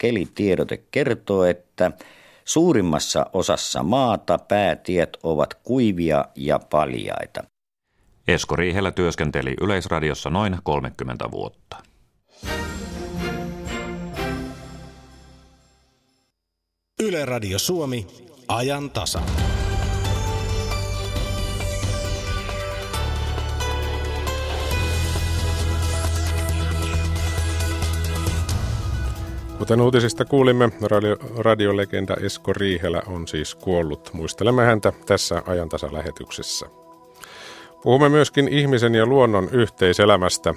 kelitiedote kertoo, että suurimmassa osassa maata päätiet ovat kuivia ja paljaita. Esko Riihelä työskenteli Yleisradiossa noin 30 vuotta. Yle Radio Suomi, ajan tasa. Kuten uutisista kuulimme, radio, radiolegenda Esko Riihelä on siis kuollut. Muistelemme häntä tässä ajantasa-lähetyksessä. Puhumme myöskin ihmisen ja luonnon yhteiselämästä.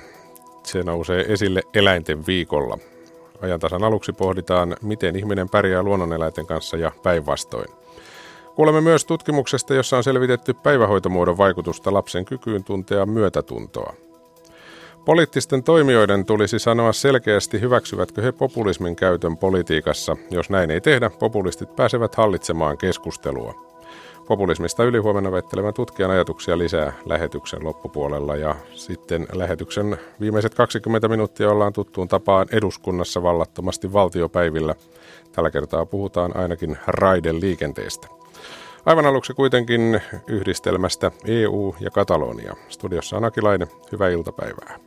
Se nousee esille eläinten viikolla. Ajantasan aluksi pohditaan, miten ihminen pärjää luonnoneläinten kanssa ja päinvastoin. Kuulemme myös tutkimuksesta, jossa on selvitetty päivähoitomuodon vaikutusta lapsen kykyyn tuntea myötätuntoa. Poliittisten toimijoiden tulisi sanoa selkeästi, hyväksyvätkö he populismin käytön politiikassa. Jos näin ei tehdä, populistit pääsevät hallitsemaan keskustelua. Populismista ylihuomenna väittelemään tutkijan ajatuksia lisää lähetyksen loppupuolella ja sitten lähetyksen viimeiset 20 minuuttia ollaan tuttuun tapaan eduskunnassa vallattomasti valtiopäivillä. Tällä kertaa puhutaan ainakin raiden liikenteestä. Aivan aluksi kuitenkin yhdistelmästä EU ja Katalonia. Studiossa on Akilainen. Hyvää iltapäivää.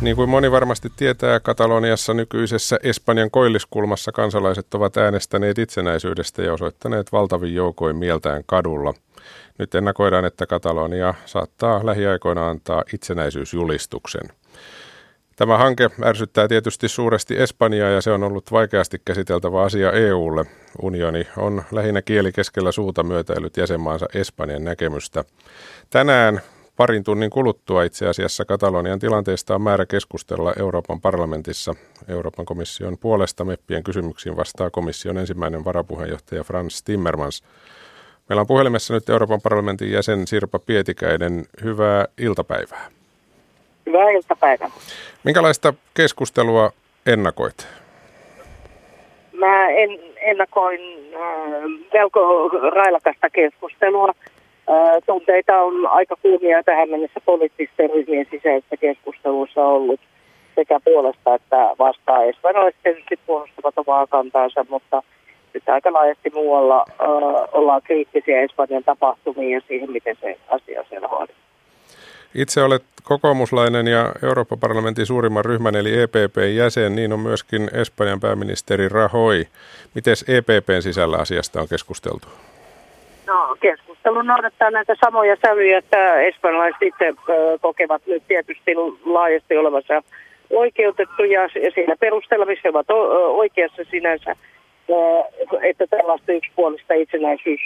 Niin kuin moni varmasti tietää, Kataloniassa nykyisessä Espanjan koilliskulmassa kansalaiset ovat äänestäneet itsenäisyydestä ja osoittaneet valtavin joukoin mieltään kadulla. Nyt ennakoidaan, että Katalonia saattaa lähiaikoina antaa itsenäisyysjulistuksen. Tämä hanke ärsyttää tietysti suuresti Espanjaa ja se on ollut vaikeasti käsiteltävä asia EUlle. Unioni on lähinnä kieli keskellä suuta myötäillyt jäsenmaansa Espanjan näkemystä. Tänään parin tunnin kuluttua itse asiassa Katalonian tilanteesta on määrä keskustella Euroopan parlamentissa. Euroopan komission puolesta meppien kysymyksiin vastaa komission ensimmäinen varapuheenjohtaja Frans Timmermans. Meillä on puhelimessa nyt Euroopan parlamentin jäsen Sirpa Pietikäinen. Hyvää iltapäivää. Hyvää iltapäivää. Minkälaista keskustelua ennakoit? Mä en, ennakoin äh, melko railakasta keskustelua. Äh, tunteita on aika kuumia tähän mennessä poliittisten ryhmien sisäisessä keskustelussa ollut sekä puolesta että vastaan. Espanjalaiset tietysti puolustavat omaa kantaansa, mutta nyt aika laajasti muualla äh, ollaan kriittisiä Espanjan tapahtumiin ja siihen, miten se asia siellä hoidetaan. Itse olet kokoomuslainen ja Euroopan parlamentin suurimman ryhmän eli EPPn jäsen, niin on myöskin Espanjan pääministeri Rahoi. Miten EPPn sisällä asiasta on keskusteltu? No, keskustelu noudattaa näitä samoja sävyjä, että espanjalaiset itse kokevat nyt tietysti laajasti olevansa oikeutettuja ja siinä perusteella, missä ovat oikeassa sinänsä, että tällaista yksipuolista itsenäisyys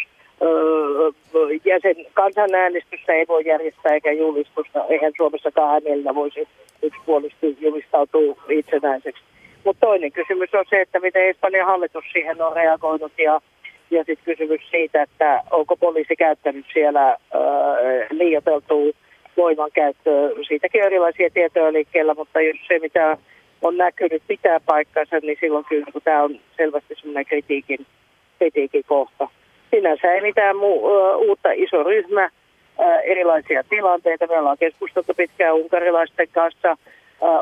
jäsen kansanäänestystä ei voi järjestää eikä julistusta. Eihän Suomessakaan hänellä voisi yksipuolisesti julistautua itsenäiseksi. Mutta toinen kysymys on se, että miten Espanjan hallitus siihen on reagoinut ja, ja sitten kysymys siitä, että onko poliisi käyttänyt siellä äh, liioteltua voimankäyttöä. Siitäkin on erilaisia tietoja liikkeellä, mutta jos se mitä on näkynyt pitää paikkansa, niin silloin kyllä tämä on selvästi semmoinen kritiikin, kritiikin kohta sinänsä ei mitään muu, uutta iso ryhmä, erilaisia tilanteita. Me ollaan keskusteltu pitkään unkarilaisten kanssa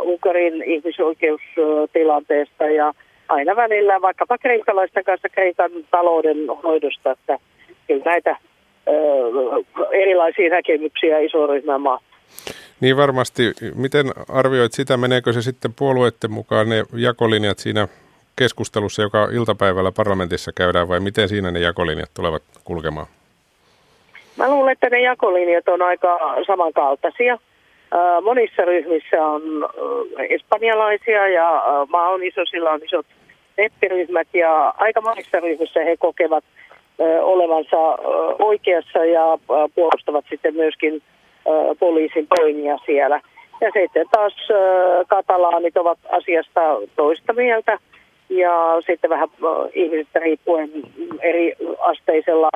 Unkarin ihmisoikeustilanteesta ja aina välillä vaikkapa kreikkalaisten kanssa Kreikan talouden hoidosta, että kyllä näitä erilaisia näkemyksiä iso ryhmä maa. Niin varmasti. Miten arvioit sitä, meneekö se sitten puolueiden mukaan ne jakolinjat siinä keskustelussa, joka iltapäivällä parlamentissa käydään, vai miten siinä ne jakolinjat tulevat kulkemaan? Mä luulen, että ne jakolinjat on aika samankaltaisia. Monissa ryhmissä on espanjalaisia ja maa on iso, sillä on isot neppiryhmät ja aika monissa ryhmissä he kokevat olevansa oikeassa ja puolustavat sitten myöskin poliisin toimia siellä. Ja sitten taas katalaanit ovat asiasta toista mieltä ja sitten vähän ihmisistä riippuen eri asteisella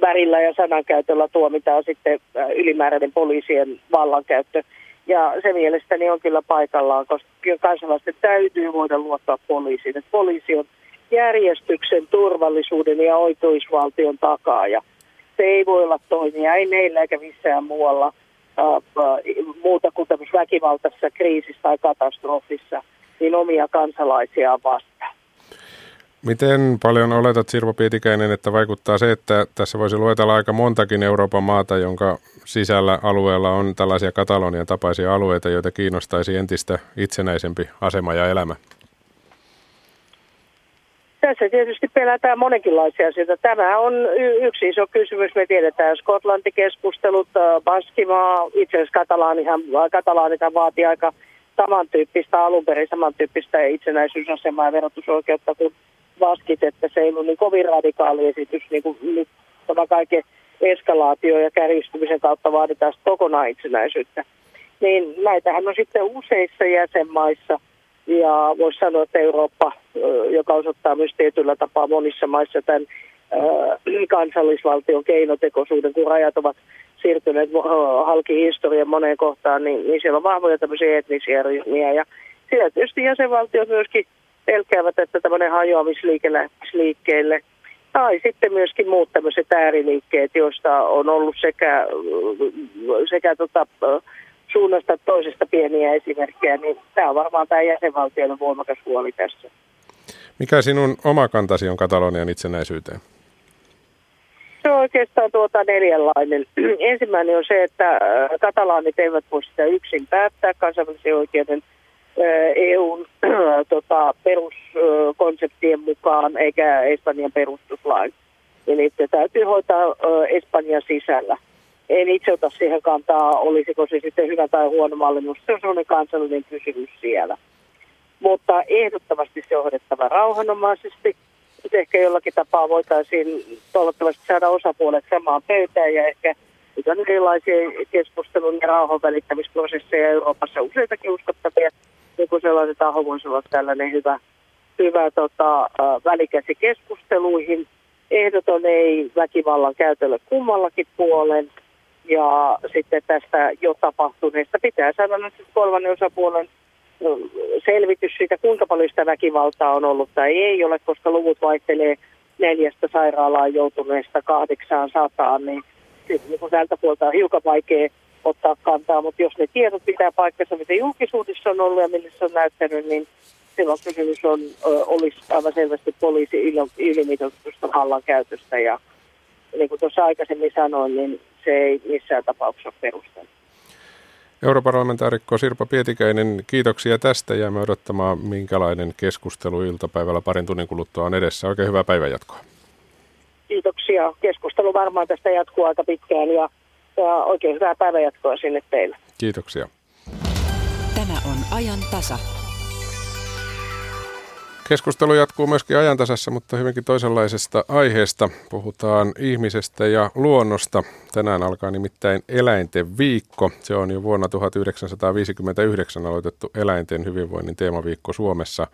värillä ja sanankäytöllä tuomitaan sitten ylimääräinen poliisien vallankäyttö. Ja se mielestäni on kyllä paikallaan, koska kansalaisten täytyy voida luottaa poliisiin. Että poliisi on järjestyksen, turvallisuuden ja oikeusvaltion takaaja. Se ei voi olla toimia, ei meillä eikä missään muualla muuta kuin väkivaltaisessa kriisissä tai katastrofissa, niin omia kansalaisiaan vastaan. Miten paljon oletat, Sirvo Pietikäinen, että vaikuttaa se, että tässä voisi luetella aika montakin Euroopan maata, jonka sisällä alueella on tällaisia Katalonian tapaisia alueita, joita kiinnostaisi entistä itsenäisempi asema ja elämä? Tässä tietysti pelätään monenkinlaisia asioita. Tämä on yksi iso kysymys. Me tiedetään Skotlantikeskustelut, Baskimaa, itse asiassa Katalaanihan, Katalaanihan vaatii aika samantyyppistä, alun perin samantyyppistä itsenäisyysasemaa ja verotusoikeutta kuin Baskit, että se ei ollut niin kovin radikaali esitys, niin kuin nyt tämä kaiken eskalaatio ja kärjistymisen kautta vaaditaan kokonaan itsenäisyyttä. Niin näitähän on sitten useissa jäsenmaissa – ja voisi sanoa, että Eurooppa, joka osoittaa myös tietyllä tapaa monissa maissa tämän kansallisvaltion keinotekoisuuden, kun rajat ovat siirtyneet halki historian moneen kohtaan, niin, niin siellä on vahvoja tämmöisiä etnisiä ryhmiä. Ja siellä tietysti jäsenvaltiot myöskin pelkäävät, että tämmöinen hajoamisliike lähtisi liikkeelle. Tai sitten myöskin muut tämmöiset ääriliikkeet, joista on ollut sekä, sekä tota, suunnasta toisesta pieniä esimerkkejä, niin tämä on varmaan tämä jäsenvaltioiden voimakas huoli tässä. Mikä sinun oma kantasi on Katalonian itsenäisyyteen? Se on oikeastaan tuota neljänlainen. Ensimmäinen on se, että äh, katalaanit eivät voi sitä yksin päättää kansainvälisen oikeuden äh, EUn äh, tota, peruskonseptien mukaan eikä Espanjan perustuslain. Eli se täytyy hoitaa Espanjan sisällä en itse ota siihen kantaa, olisiko se sitten hyvä tai huono malli. Minusta se on sellainen kansallinen kysymys siellä. Mutta ehdottomasti se on hoidettava rauhanomaisesti. Ehkä jollakin tapaa voitaisiin toivottavasti saada osapuolet samaan pöytään ja ehkä nyt on erilaisia keskustelun ja rauhan välittämisprosesseja Euroopassa useitakin uskottavia. Joku sellainen taho voisi olla tällainen hyvä, hyvä tota, välikäsi keskusteluihin. Ehdoton ei väkivallan käytölle kummallakin puolen – ja sitten tästä jo tapahtuneesta pitää saada kolmannen osapuolen selvitys siitä, kuinka paljon sitä väkivaltaa on ollut tai ei ole, koska luvut vaihtelee neljästä sairaalaan joutuneesta kahdeksaan sataan, niin, niin kun tältä puolta on hiukan vaikea ottaa kantaa, mutta jos ne tiedot pitää paikkansa, mitä julkisuudessa on ollut ja millä se on näyttänyt, niin silloin kysymys on, olisi aivan selvästi poliisi ylimitoitusta vallan käytöstä ja niin kuin tuossa aikaisemmin sanoin, niin se ei missään tapauksessa ole perusteltu. Europarlamentaarikko Sirpa Pietikäinen, kiitoksia tästä. Jäämme odottamaan, minkälainen keskustelu iltapäivällä parin tunnin kuluttua on edessä. Oikein hyvää päivänjatkoa. Kiitoksia. Keskustelu varmaan tästä jatkuu aika pitkään ja, ja oikein hyvää päivänjatkoa sinne teille. Kiitoksia. Tämä on ajan tasa. Keskustelu jatkuu myöskin ajantasassa, mutta hyvinkin toisenlaisesta aiheesta. Puhutaan ihmisestä ja luonnosta. Tänään alkaa nimittäin eläinten viikko. Se on jo vuonna 1959 aloitettu eläinten hyvinvoinnin teemaviikko Suomessa.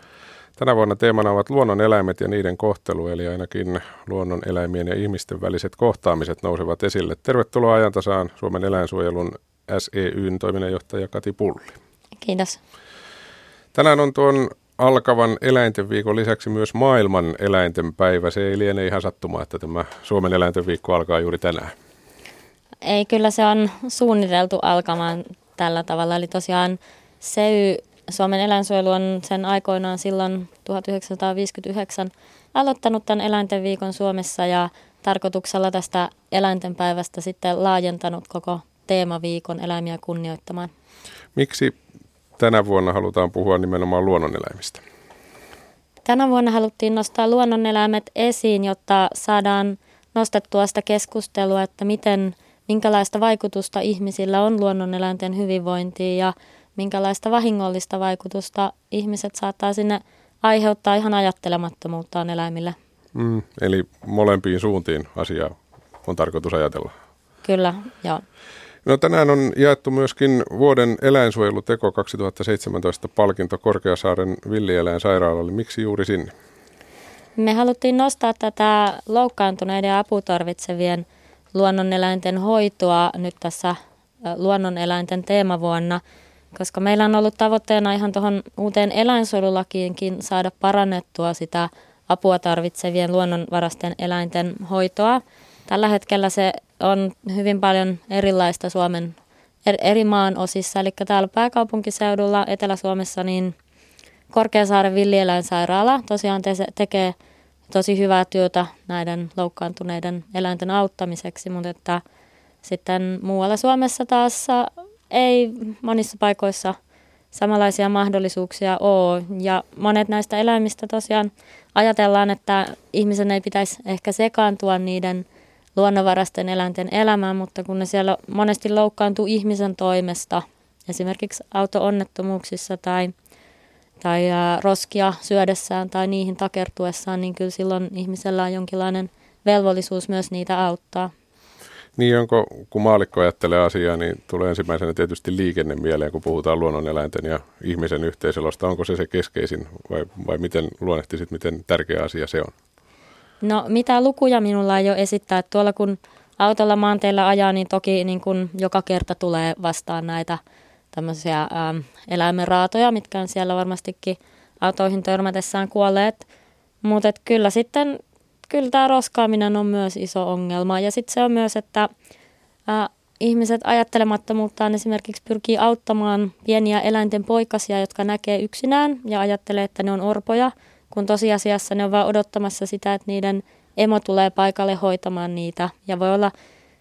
Tänä vuonna teemana ovat luonnon eläimet ja niiden kohtelu, eli ainakin luonnon eläimien ja ihmisten väliset kohtaamiset nousevat esille. Tervetuloa ajantasaan Suomen eläinsuojelun SEYn toiminnanjohtaja Kati Pulli. Kiitos. Tänään on tuon alkavan eläinten viikon lisäksi myös maailman eläinten päivä. Se ei liene ihan sattuma, että tämä Suomen eläinten viikko alkaa juuri tänään. Ei, kyllä se on suunniteltu alkamaan tällä tavalla. Eli tosiaan SEY, Suomen eläinsuojelu on sen aikoinaan silloin 1959 aloittanut tämän eläinten viikon Suomessa ja tarkoituksella tästä eläinten päivästä sitten laajentanut koko teemaviikon eläimiä kunnioittamaan. Miksi tänä vuonna halutaan puhua nimenomaan luonnoneläimistä? Tänä vuonna haluttiin nostaa luonnoneläimet esiin, jotta saadaan nostettua sitä keskustelua, että miten, minkälaista vaikutusta ihmisillä on luonnoneläinten hyvinvointiin ja minkälaista vahingollista vaikutusta ihmiset saattaa sinne aiheuttaa ihan ajattelemattomuuttaan eläimille. Mm, eli molempiin suuntiin asiaa on tarkoitus ajatella. Kyllä, joo. No tänään on jaettu myöskin vuoden eläinsuojeluteko 2017 palkinto Korkeasaaren villieläinsairaalalle. Miksi juuri sinne? Me haluttiin nostaa tätä loukkaantuneiden ja aputarvitsevien luonnoneläinten hoitoa nyt tässä luonnoneläinten teemavuonna, koska meillä on ollut tavoitteena ihan tuohon uuteen eläinsuojelulakiinkin saada parannettua sitä apua tarvitsevien luonnonvarasten eläinten hoitoa. Tällä hetkellä se on hyvin paljon erilaista Suomen eri maan osissa. Eli täällä pääkaupunkiseudulla Etelä-Suomessa niin Korkeasaaren villieläinsairaala tosiaan te- tekee tosi hyvää työtä näiden loukkaantuneiden eläinten auttamiseksi, mutta että sitten muualla Suomessa taas ei monissa paikoissa samanlaisia mahdollisuuksia ole. Ja monet näistä eläimistä tosiaan ajatellaan, että ihmisen ei pitäisi ehkä sekaantua niiden luonnonvarasten eläinten elämään, mutta kun ne siellä monesti loukkaantuu ihmisen toimesta, esimerkiksi auto-onnettomuuksissa tai, tai roskia syödessään tai niihin takertuessaan, niin kyllä silloin ihmisellä on jonkinlainen velvollisuus myös niitä auttaa. Niin onko, kun maalikko ajattelee asiaa, niin tulee ensimmäisenä tietysti liikenne mieleen, kun puhutaan luonnoneläinten ja ihmisen yhteiselosta. Onko se se keskeisin vai, vai miten luonnehtisit, miten tärkeä asia se on? No mitä lukuja minulla ei ole esittää. Tuolla kun autolla maanteilla ajaa, niin toki niin kun joka kerta tulee vastaan näitä tämmöisiä ähm, eläimenraatoja, mitkä on siellä varmastikin autoihin törmätessään kuolleet. Mutta kyllä sitten kyllä tämä roskaaminen on myös iso ongelma. Ja sitten se on myös, että ää, ihmiset ajattelemattomuuttaan esimerkiksi pyrkii auttamaan pieniä eläinten poikasia, jotka näkee yksinään ja ajattelee, että ne on orpoja, kun tosiasiassa ne on vain odottamassa sitä, että niiden emo tulee paikalle hoitamaan niitä. Ja voi olla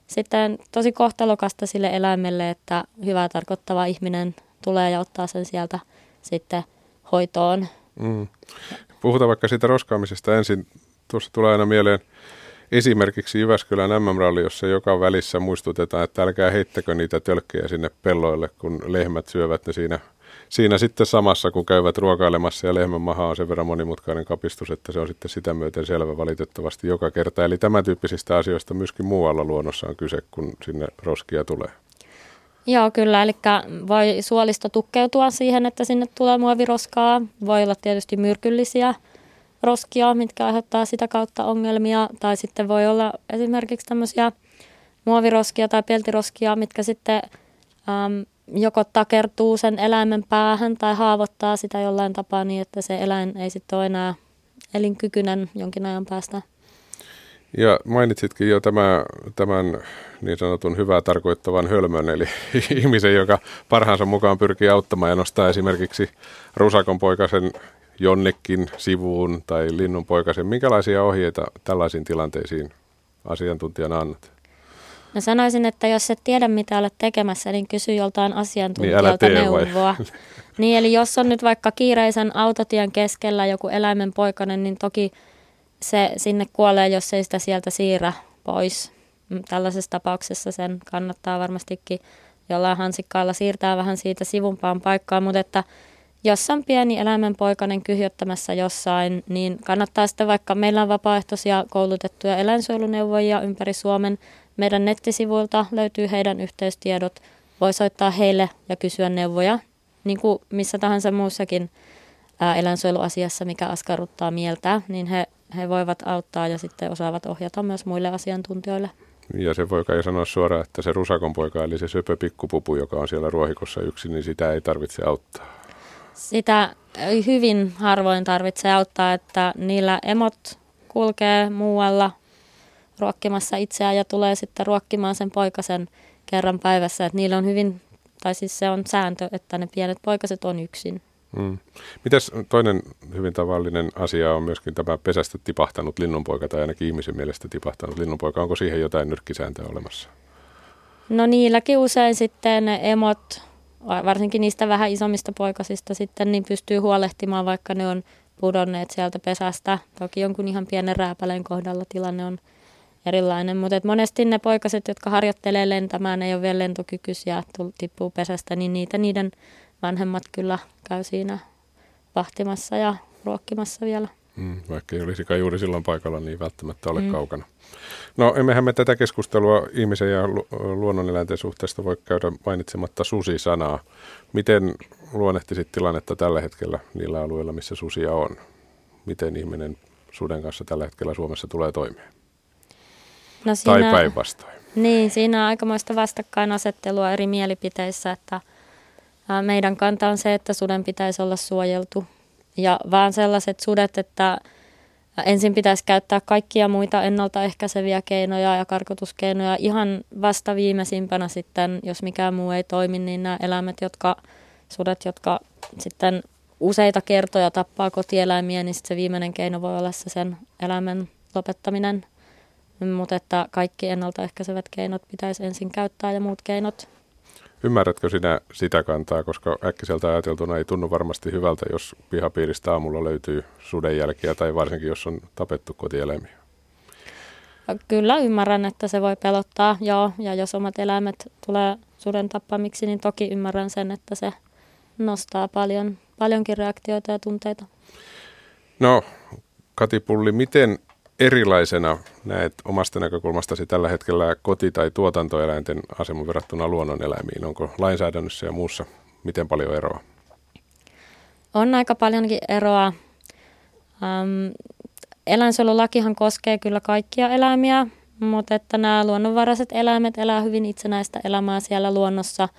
sitten tosi kohtalokasta sille eläimelle, että hyvää tarkoittava ihminen tulee ja ottaa sen sieltä sitten hoitoon. Mm. Puhutaan vaikka siitä roskaamisesta ensin tuossa tulee aina mieleen esimerkiksi Jyväskylän MM-ralli, jossa joka välissä muistutetaan, että älkää heittäkö niitä tölkkejä sinne pelloille, kun lehmät syövät ne siinä, siinä sitten samassa, kun käyvät ruokailemassa ja lehmän maha on sen verran monimutkainen kapistus, että se on sitten sitä myöten selvä valitettavasti joka kerta. Eli tämän tyyppisistä asioista myöskin muualla luonnossa on kyse, kun sinne roskia tulee. Joo, kyllä. Eli voi suolisto tukkeutua siihen, että sinne tulee muoviroskaa. Voi olla tietysti myrkyllisiä roskia, mitkä aiheuttaa sitä kautta ongelmia. Tai sitten voi olla esimerkiksi tämmöisiä muoviroskia tai peltiroskia, mitkä sitten äm, joko takertuu sen eläimen päähän tai haavoittaa sitä jollain tapaa niin, että se eläin ei sitten ole enää elinkykyinen jonkin ajan päästä. Ja mainitsitkin jo tämä, tämän niin sanotun hyvää tarkoittavan hölmön, eli ihmisen, joka parhaansa mukaan pyrkii auttamaan ja nostaa esimerkiksi rusakon poikasen jonnekin sivuun tai linnunpoikasen. Minkälaisia ohjeita tällaisiin tilanteisiin asiantuntijana annat? Mä sanoisin, että jos et tiedä mitä olet tekemässä, niin kysy joltain asiantuntijalta niin neuvoa. niin, eli jos on nyt vaikka kiireisen autotien keskellä joku eläimen poikainen, niin toki se sinne kuolee, jos ei sitä sieltä siirrä pois. Mm, tällaisessa tapauksessa sen kannattaa varmastikin jollain hansikkaalla siirtää vähän siitä sivumpaan paikkaan, mutta että jos on pieni eläimenpoikainen kyhjöttämässä jossain, niin kannattaa sitten vaikka, meillä on vapaaehtoisia koulutettuja eläinsuojeluneuvojia ympäri Suomen. Meidän nettisivuilta löytyy heidän yhteystiedot. Voi soittaa heille ja kysyä neuvoja, niin kuin missä tahansa muussakin ää, eläinsuojeluasiassa, mikä askarruttaa mieltä, niin he, he voivat auttaa ja sitten osaavat ohjata myös muille asiantuntijoille. Ja se voi kai sanoa suoraan, että se rusakon poika, eli se söpö pikkupupu, joka on siellä ruohikossa yksin, niin sitä ei tarvitse auttaa sitä hyvin harvoin tarvitsee auttaa, että niillä emot kulkee muualla ruokkimassa itseään ja tulee sitten ruokkimaan sen poikasen kerran päivässä. Että niillä on hyvin, tai siis se on sääntö, että ne pienet poikaset on yksin. Mm. Mitäs toinen hyvin tavallinen asia on myöskin tämä pesästä tipahtanut linnunpoika tai ainakin ihmisen mielestä tipahtanut linnunpoika. Onko siihen jotain nyrkkisääntöä olemassa? No niilläkin usein sitten emot varsinkin niistä vähän isommista poikasista sitten, niin pystyy huolehtimaan, vaikka ne on pudonneet sieltä pesästä. Toki jonkun ihan pienen rääpäleen kohdalla tilanne on erilainen, mutta et monesti ne poikaset, jotka harjoittelee lentämään, ei ole vielä lentokykyisiä, tippuu pesästä, niin niitä niiden vanhemmat kyllä käy siinä vahtimassa ja ruokkimassa vielä. Mm, vaikka ei olisikaan juuri silloin paikalla, niin välttämättä ole mm. kaukana. No emmehän me tätä keskustelua ihmisen ja lu- luonnoneläinten suhteesta voi käydä mainitsematta susi-sanaa. Miten luonnehtisit tilannetta tällä hetkellä niillä alueilla, missä susia on? Miten ihminen suden kanssa tällä hetkellä Suomessa tulee toimeen? No siinä, tai päinvastoin. Niin, siinä on aikamoista vastakkainasettelua eri mielipiteissä, että meidän kanta on se, että suden pitäisi olla suojeltu. Ja vaan sellaiset sudet, että ensin pitäisi käyttää kaikkia muita ennaltaehkäiseviä keinoja ja karkotuskeinoja. Ihan vasta viimeisimpänä sitten, jos mikään muu ei toimi, niin nämä eläimet, jotka, sudet, jotka sitten useita kertoja tappaa kotieläimiä, niin se viimeinen keino voi olla se sen eläimen lopettaminen. Mutta että kaikki ennaltaehkäisevät keinot pitäisi ensin käyttää ja muut keinot Ymmärrätkö sinä sitä kantaa, koska äkkiseltä ajateltuna ei tunnu varmasti hyvältä, jos pihapiiristä aamulla löytyy sudenjälkiä tai varsinkin jos on tapettu kotieläimiä? Kyllä ymmärrän, että se voi pelottaa, joo. Ja jos omat eläimet tulee suden tappamiksi, niin toki ymmärrän sen, että se nostaa paljon, paljonkin reaktioita ja tunteita. No, Kati Pulli, miten erilaisena näet omasta näkökulmastasi tällä hetkellä koti- tai tuotantoeläinten aseman verrattuna luonnoneläimiin? Onko lainsäädännössä ja muussa miten paljon eroa? On aika paljonkin eroa. Ähm, eläinsuojelulakihan koskee kyllä kaikkia eläimiä, mutta että nämä luonnonvaraiset eläimet elää hyvin itsenäistä elämää siellä luonnossa.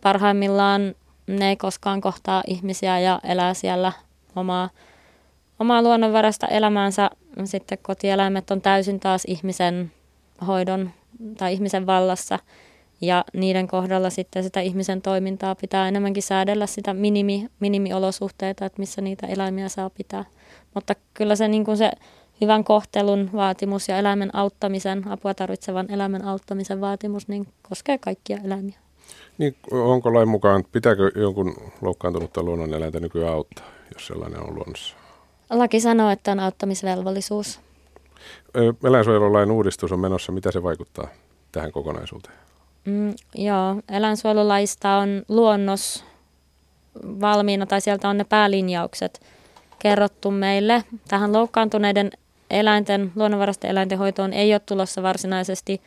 Parhaimmillaan ne ei koskaan kohtaa ihmisiä ja elää siellä omaa omaa luonnonvarasta elämäänsä. Sitten kotieläimet on täysin taas ihmisen hoidon tai ihmisen vallassa. Ja niiden kohdalla sitten sitä ihmisen toimintaa pitää enemmänkin säädellä sitä minimi, minimiolosuhteita, että missä niitä eläimiä saa pitää. Mutta kyllä se, niin kuin se hyvän kohtelun vaatimus ja eläimen auttamisen, apua tarvitsevan eläimen auttamisen vaatimus, niin koskee kaikkia eläimiä. Niin, onko lain mukaan, pitääkö jonkun loukkaantunutta luonnoneläintä nykyään auttaa, jos sellainen on luonnossa? Laki sanoo, että on auttamisvelvollisuus. Eläinsuojelulain uudistus on menossa. Mitä se vaikuttaa tähän kokonaisuuteen? Mm, joo, eläinsuojelulaista on luonnos valmiina, tai sieltä on ne päälinjaukset kerrottu meille. Tähän loukkaantuneiden eläinten, luonnonvaraisten eläinten hoitoon ei ole tulossa varsinaisesti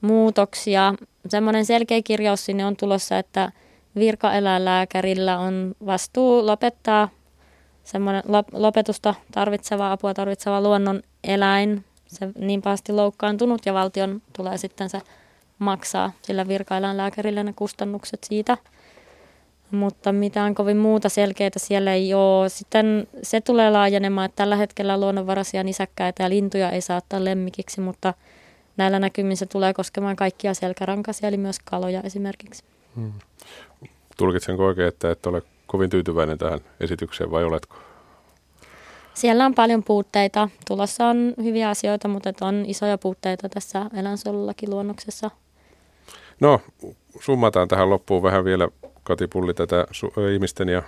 muutoksia. Semmoinen selkeä kirjaus sinne on tulossa, että virkaeläinlääkärillä on vastuu lopettaa semmoinen lopetusta tarvitseva, apua tarvitseva luonnon eläin, se niin pahasti loukkaantunut ja valtion tulee sitten se maksaa sillä virkaeläinlääkärille ne kustannukset siitä. Mutta mitään kovin muuta selkeää siellä ei ole. Sitten se tulee laajenemaan, että tällä hetkellä luonnonvaraisia nisäkkäitä ja lintuja ei saa ottaa lemmikiksi, mutta näillä näkymin se tulee koskemaan kaikkia selkärankaisia, eli myös kaloja esimerkiksi. Hmm. Tulkitsenko oikein, että et ole kovin tyytyväinen tähän esitykseen vai oletko? Siellä on paljon puutteita. Tulossa on hyviä asioita, mutta on isoja puutteita tässä eläinsuojelullakin luonnoksessa. No, summataan tähän loppuun vähän vielä, Katipulli, tätä su- ihmisten ja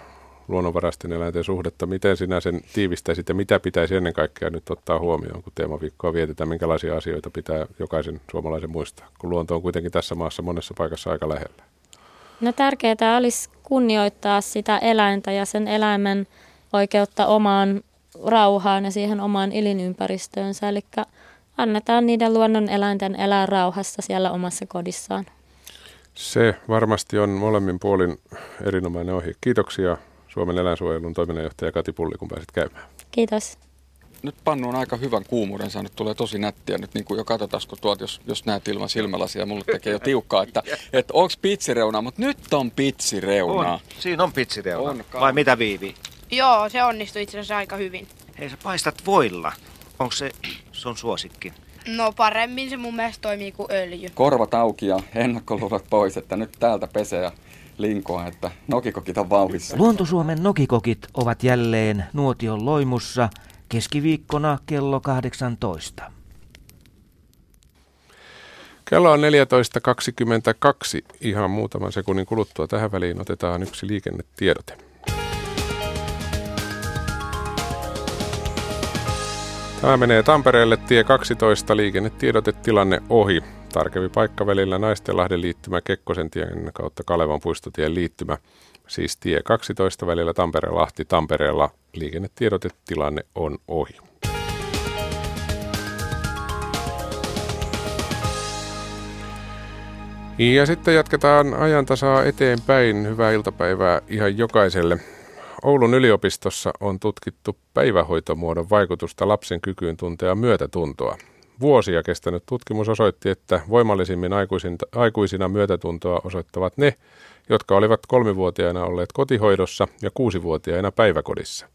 luonnonvaraisten eläinten suhdetta. Miten sinä sen tiivistäisit ja mitä pitäisi ennen kaikkea nyt ottaa huomioon, kun teemaviikkoa vietetään? Minkälaisia asioita pitää jokaisen suomalaisen muistaa, kun luonto on kuitenkin tässä maassa monessa paikassa aika lähellä? No tärkeää olisi kunnioittaa sitä eläintä ja sen eläimen oikeutta omaan rauhaan ja siihen omaan elinympäristöönsä. Eli annetaan niiden luonnon eläinten elää rauhassa siellä omassa kodissaan. Se varmasti on molemmin puolin erinomainen ohi. Kiitoksia Suomen eläinsuojelun toiminnanjohtaja Kati Pulli, kun pääsit käymään. Kiitos. Nyt pannu on aika hyvän kuumuuden saanut, tulee tosi nättiä nyt, niin kuin jo katsotaan, kun tuolta, jos, jos näet ilman silmälasia, mulle tekee jo tiukkaa, että, että onko pitsireuna, mutta nyt on pitsireuna. On, siinä on pitsireuna. On, Vai mitä Viivi? Joo, se onnistui itse asiassa aika hyvin. Hei, sä paistat voilla. Onko se sun suosikki? No paremmin se mun mielestä toimii kuin öljy. Korvat auki ja ennakkoluulot pois, että nyt täältä pesee ja linkoa, että nokikokit on vauhissa. Luontosuomen nokikokit ovat jälleen nuotion loimussa keskiviikkona kello 18. Kello on 14.22. Ihan muutaman sekunnin kuluttua tähän väliin otetaan yksi liikennetiedote. Tämä menee Tampereelle tie 12 liikennetiedotetilanne ohi. Tarkempi paikka välillä Naistenlahden liittymä Kekkosen tien kautta Kalevan puistotien liittymä. Siis tie 12 välillä Tampere-Lahti Tampereella liikennetiedotetilanne on ohi. Ja sitten jatketaan ajantasaa eteenpäin. Hyvää iltapäivää ihan jokaiselle. Oulun yliopistossa on tutkittu päivähoitomuodon vaikutusta lapsen kykyyn tuntea myötätuntoa. Vuosia kestänyt tutkimus osoitti, että voimallisimmin aikuisina myötätuntoa osoittavat ne, jotka olivat kolmivuotiaina olleet kotihoidossa ja kuusivuotiaina päiväkodissa.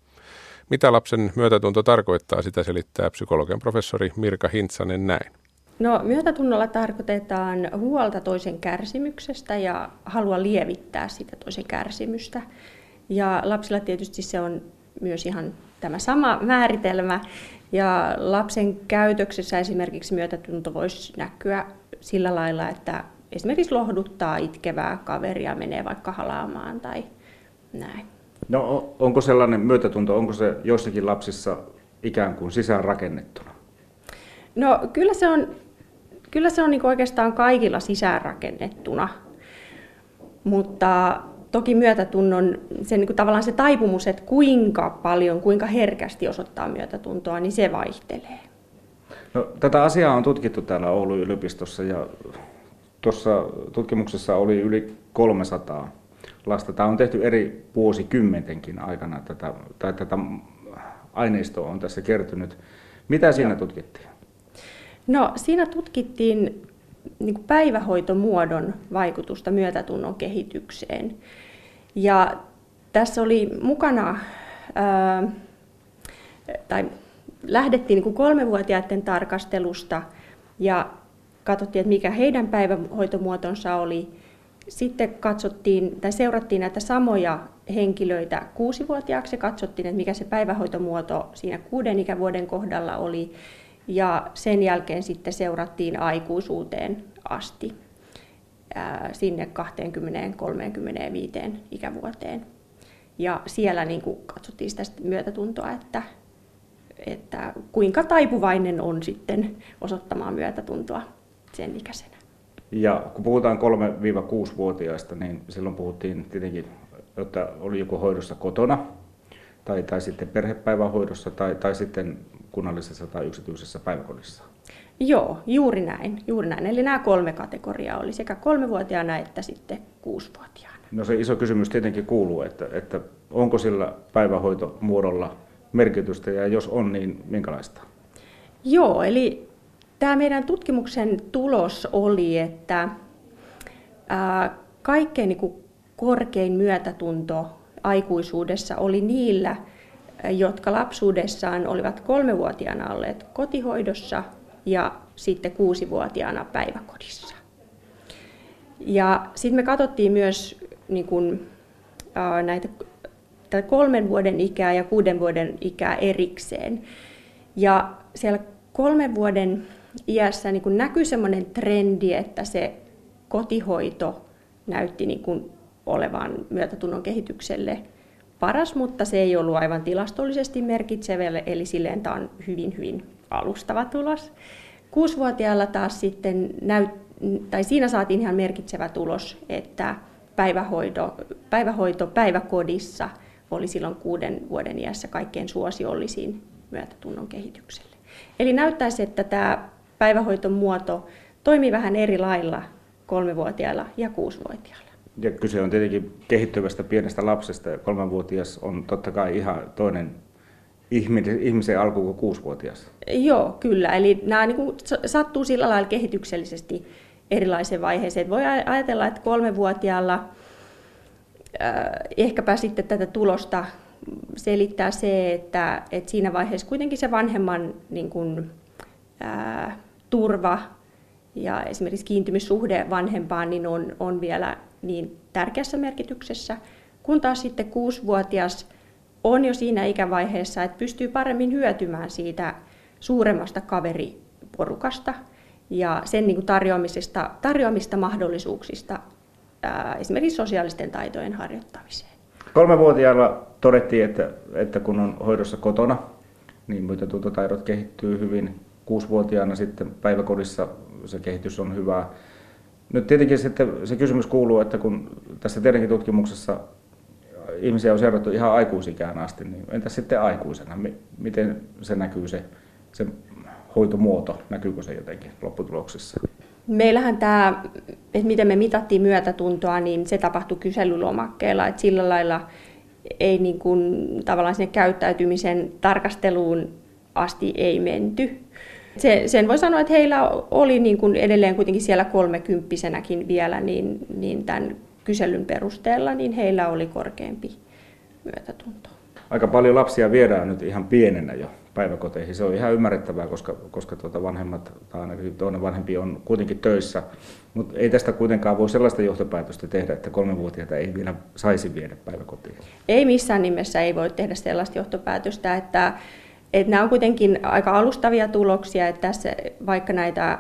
Mitä lapsen myötätunto tarkoittaa, sitä selittää psykologian professori Mirka Hintsanen näin. No, myötätunnolla tarkoitetaan huolta toisen kärsimyksestä ja halua lievittää sitä toisen kärsimystä. Ja lapsilla tietysti se on myös ihan tämä sama määritelmä. Ja lapsen käytöksessä esimerkiksi myötätunto voisi näkyä sillä lailla, että esimerkiksi lohduttaa itkevää kaveria, menee vaikka halaamaan tai näin. No onko sellainen myötätunto, onko se joissakin lapsissa ikään kuin sisäänrakennettuna? No kyllä se on, kyllä se on niin oikeastaan kaikilla sisäänrakennettuna, mutta toki myötätunnon, se niin kuin tavallaan se taipumus, että kuinka paljon, kuinka herkästi osoittaa myötätuntoa, niin se vaihtelee. No, tätä asiaa on tutkittu täällä Oulun yliopistossa ja tuossa tutkimuksessa oli yli 300 lasta. Tämä on tehty eri vuosikymmentenkin aikana, tätä, tai tätä aineistoa on tässä kertynyt. Mitä siinä tutkittiin? No siinä tutkittiin niin kuin päivähoitomuodon vaikutusta myötätunnon kehitykseen. Ja tässä oli mukana, ää, tai lähdettiin niin kolmevuotiaiden tarkastelusta ja katsottiin, että mikä heidän päivähoitomuotonsa oli. Sitten katsottiin tai seurattiin näitä samoja henkilöitä kuusivuotiaaksi ja katsottiin, että mikä se päivähoitomuoto siinä kuuden ikävuoden kohdalla oli. Ja sen jälkeen sitten seurattiin aikuisuuteen asti sinne 20-35 ikävuoteen. Ja siellä niin kuin katsottiin sitä myötätuntoa, että, että kuinka taipuvainen on sitten osoittamaan myötätuntoa sen ikäisenä. Ja kun puhutaan 3-6-vuotiaista, niin silloin puhuttiin tietenkin, että oli joku hoidossa kotona, tai, tai sitten perhepäivähoidossa, tai, tai sitten kunnallisessa tai yksityisessä päiväkodissa. Joo, juuri näin, juuri näin. Eli nämä kolme kategoriaa oli sekä kolmevuotiaana että sitten kuusivuotiaana. No se iso kysymys tietenkin kuuluu, että, että onko sillä päivähoitomuodolla merkitystä ja jos on, niin minkälaista? Joo, eli tämä meidän tutkimuksen tulos oli, että ää, kaikkein niin kuin korkein myötätunto aikuisuudessa oli niillä, jotka lapsuudessaan olivat kolmevuotiaana olleet kotihoidossa ja sitten kuusivuotiaana päiväkodissa. Ja sitten me katsottiin myös niin kun, ää, näitä kolmen vuoden ikää ja kuuden vuoden ikää erikseen. Ja siellä kolmen vuoden iässä niin kun näkyi sellainen trendi, että se kotihoito näytti niin kun olevan myötätunnon kehitykselle paras, mutta se ei ollut aivan tilastollisesti merkitsevä, eli silleen tämä on hyvin, hyvin alustava tulos. Kuusivuotiaalla taas sitten näyt, tai siinä saatiin ihan merkitsevä tulos, että päivähoito, päivähoito päiväkodissa oli silloin kuuden vuoden iässä kaikkein suosiollisin myötätunnon kehitykselle. Eli näyttäisi, että tämä päivähoiton muoto toimii vähän eri lailla kolmevuotiailla ja kuusivuotiailla. Ja kyse on tietenkin kehittyvästä pienestä lapsesta ja kolmenvuotias on totta kai ihan toinen ihmisen alku kuin kuusivuotias. Joo, kyllä. Eli nämä niin kuin sattuu sillä lailla kehityksellisesti erilaiseen vaiheeseen. Voi ajatella, että kolmevuotiaalla äh, ehkäpä sitten tätä tulosta selittää se, että, että siinä vaiheessa kuitenkin se vanhemman niin kuin, äh, turva ja esimerkiksi kiintymyssuhde vanhempaan niin on, on vielä niin tärkeässä merkityksessä, kun taas sitten kuusivuotias on jo siinä ikävaiheessa, että pystyy paremmin hyötymään siitä suuremmasta kaveriporukasta ja sen niin tarjoamisesta, tarjoamista mahdollisuuksista esimerkiksi sosiaalisten taitojen harjoittamiseen. Kolmevuotiaalla todettiin, että, että kun on hoidossa kotona, niin myötätuntotaidot kehittyy hyvin. Kuusivuotiaana sitten päiväkodissa se kehitys on hyvää. Nyt tietenkin sitten se kysymys kuuluu, että kun tässä teidänkin tutkimuksessa ihmisiä on seurattu ihan aikuisikään asti, niin entä sitten aikuisena? Miten se näkyy se, se hoitomuoto, näkyykö se jotenkin lopputuloksessa? Meillähän tämä, että miten me mitattiin myötätuntoa, niin se tapahtui kyselylomakkeella, että sillä lailla ei niin kuin, tavallaan sinne käyttäytymisen tarkasteluun asti ei menty. Se, sen voi sanoa, että heillä oli niin kuin edelleen kuitenkin siellä kolmekymppisenäkin vielä, niin, niin tämän kyselyn perusteella niin heillä oli korkeampi myötätunto. aika paljon lapsia viedään nyt ihan pienenä jo päiväkoteihin. Se on ihan ymmärrettävää, koska, koska tuota vanhemmat, tai ainakin toinen vanhempi on kuitenkin töissä. Mutta ei tästä kuitenkaan voi sellaista johtopäätöstä tehdä, että kolmevuotiaita ei vielä saisi viedä päiväkotiin. Ei missään nimessä ei voi tehdä sellaista johtopäätöstä, että, että nämä on kuitenkin aika alustavia tuloksia, että tässä, vaikka näitä,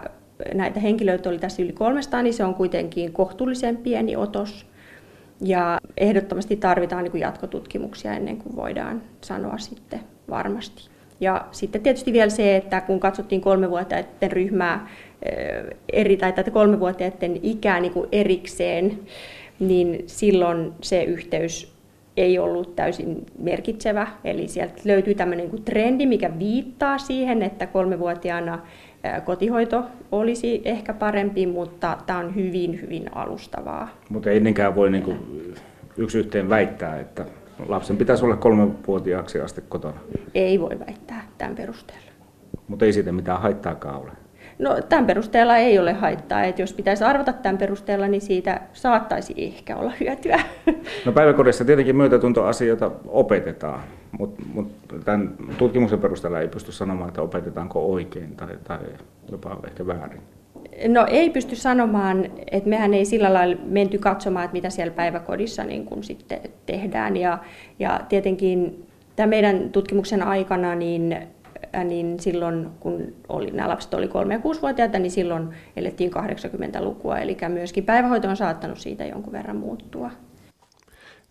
näitä henkilöitä oli tässä yli 300, niin se on kuitenkin kohtuullisen pieni otos. Ja ehdottomasti tarvitaan niin jatkotutkimuksia ennen kuin voidaan sanoa sitten varmasti. Ja sitten tietysti vielä se, että kun katsottiin kolmevuotiaiden ryhmää eh, eri, tai tätä kolmevuotiaiden ikää niin kuin erikseen, niin silloin se yhteys ei ollut täysin merkitsevä. Eli sieltä löytyy tämmöinen niin trendi, mikä viittaa siihen, että kolmevuotiaana kotihoito olisi ehkä parempi, mutta tämä on hyvin, hyvin alustavaa. Mutta ennenkään voi niin kuin yksi yhteen väittää, että lapsen pitäisi olla kolmevuotiaaksi asti kotona. Ei voi väittää tämän perusteella. Mutta ei siitä mitään haittaakaan ole. No tämän perusteella ei ole haittaa, että jos pitäisi arvata tämän perusteella, niin siitä saattaisi ehkä olla hyötyä. No päiväkodissa tietenkin myötätuntoasioita opetetaan, mutta mut tämän tutkimuksen perusteella ei pysty sanomaan, että opetetaanko oikein tai, tai jopa ehkä väärin. No ei pysty sanomaan, että mehän ei sillä lailla menty katsomaan, että mitä siellä päiväkodissa niin kun sitten tehdään. Ja, ja tietenkin tämän meidän tutkimuksen aikana, niin, niin silloin kun oli, nämä lapset oli 3- ja 6-vuotiaita, niin silloin elettiin 80-lukua. Eli myöskin päivähoito on saattanut siitä jonkun verran muuttua.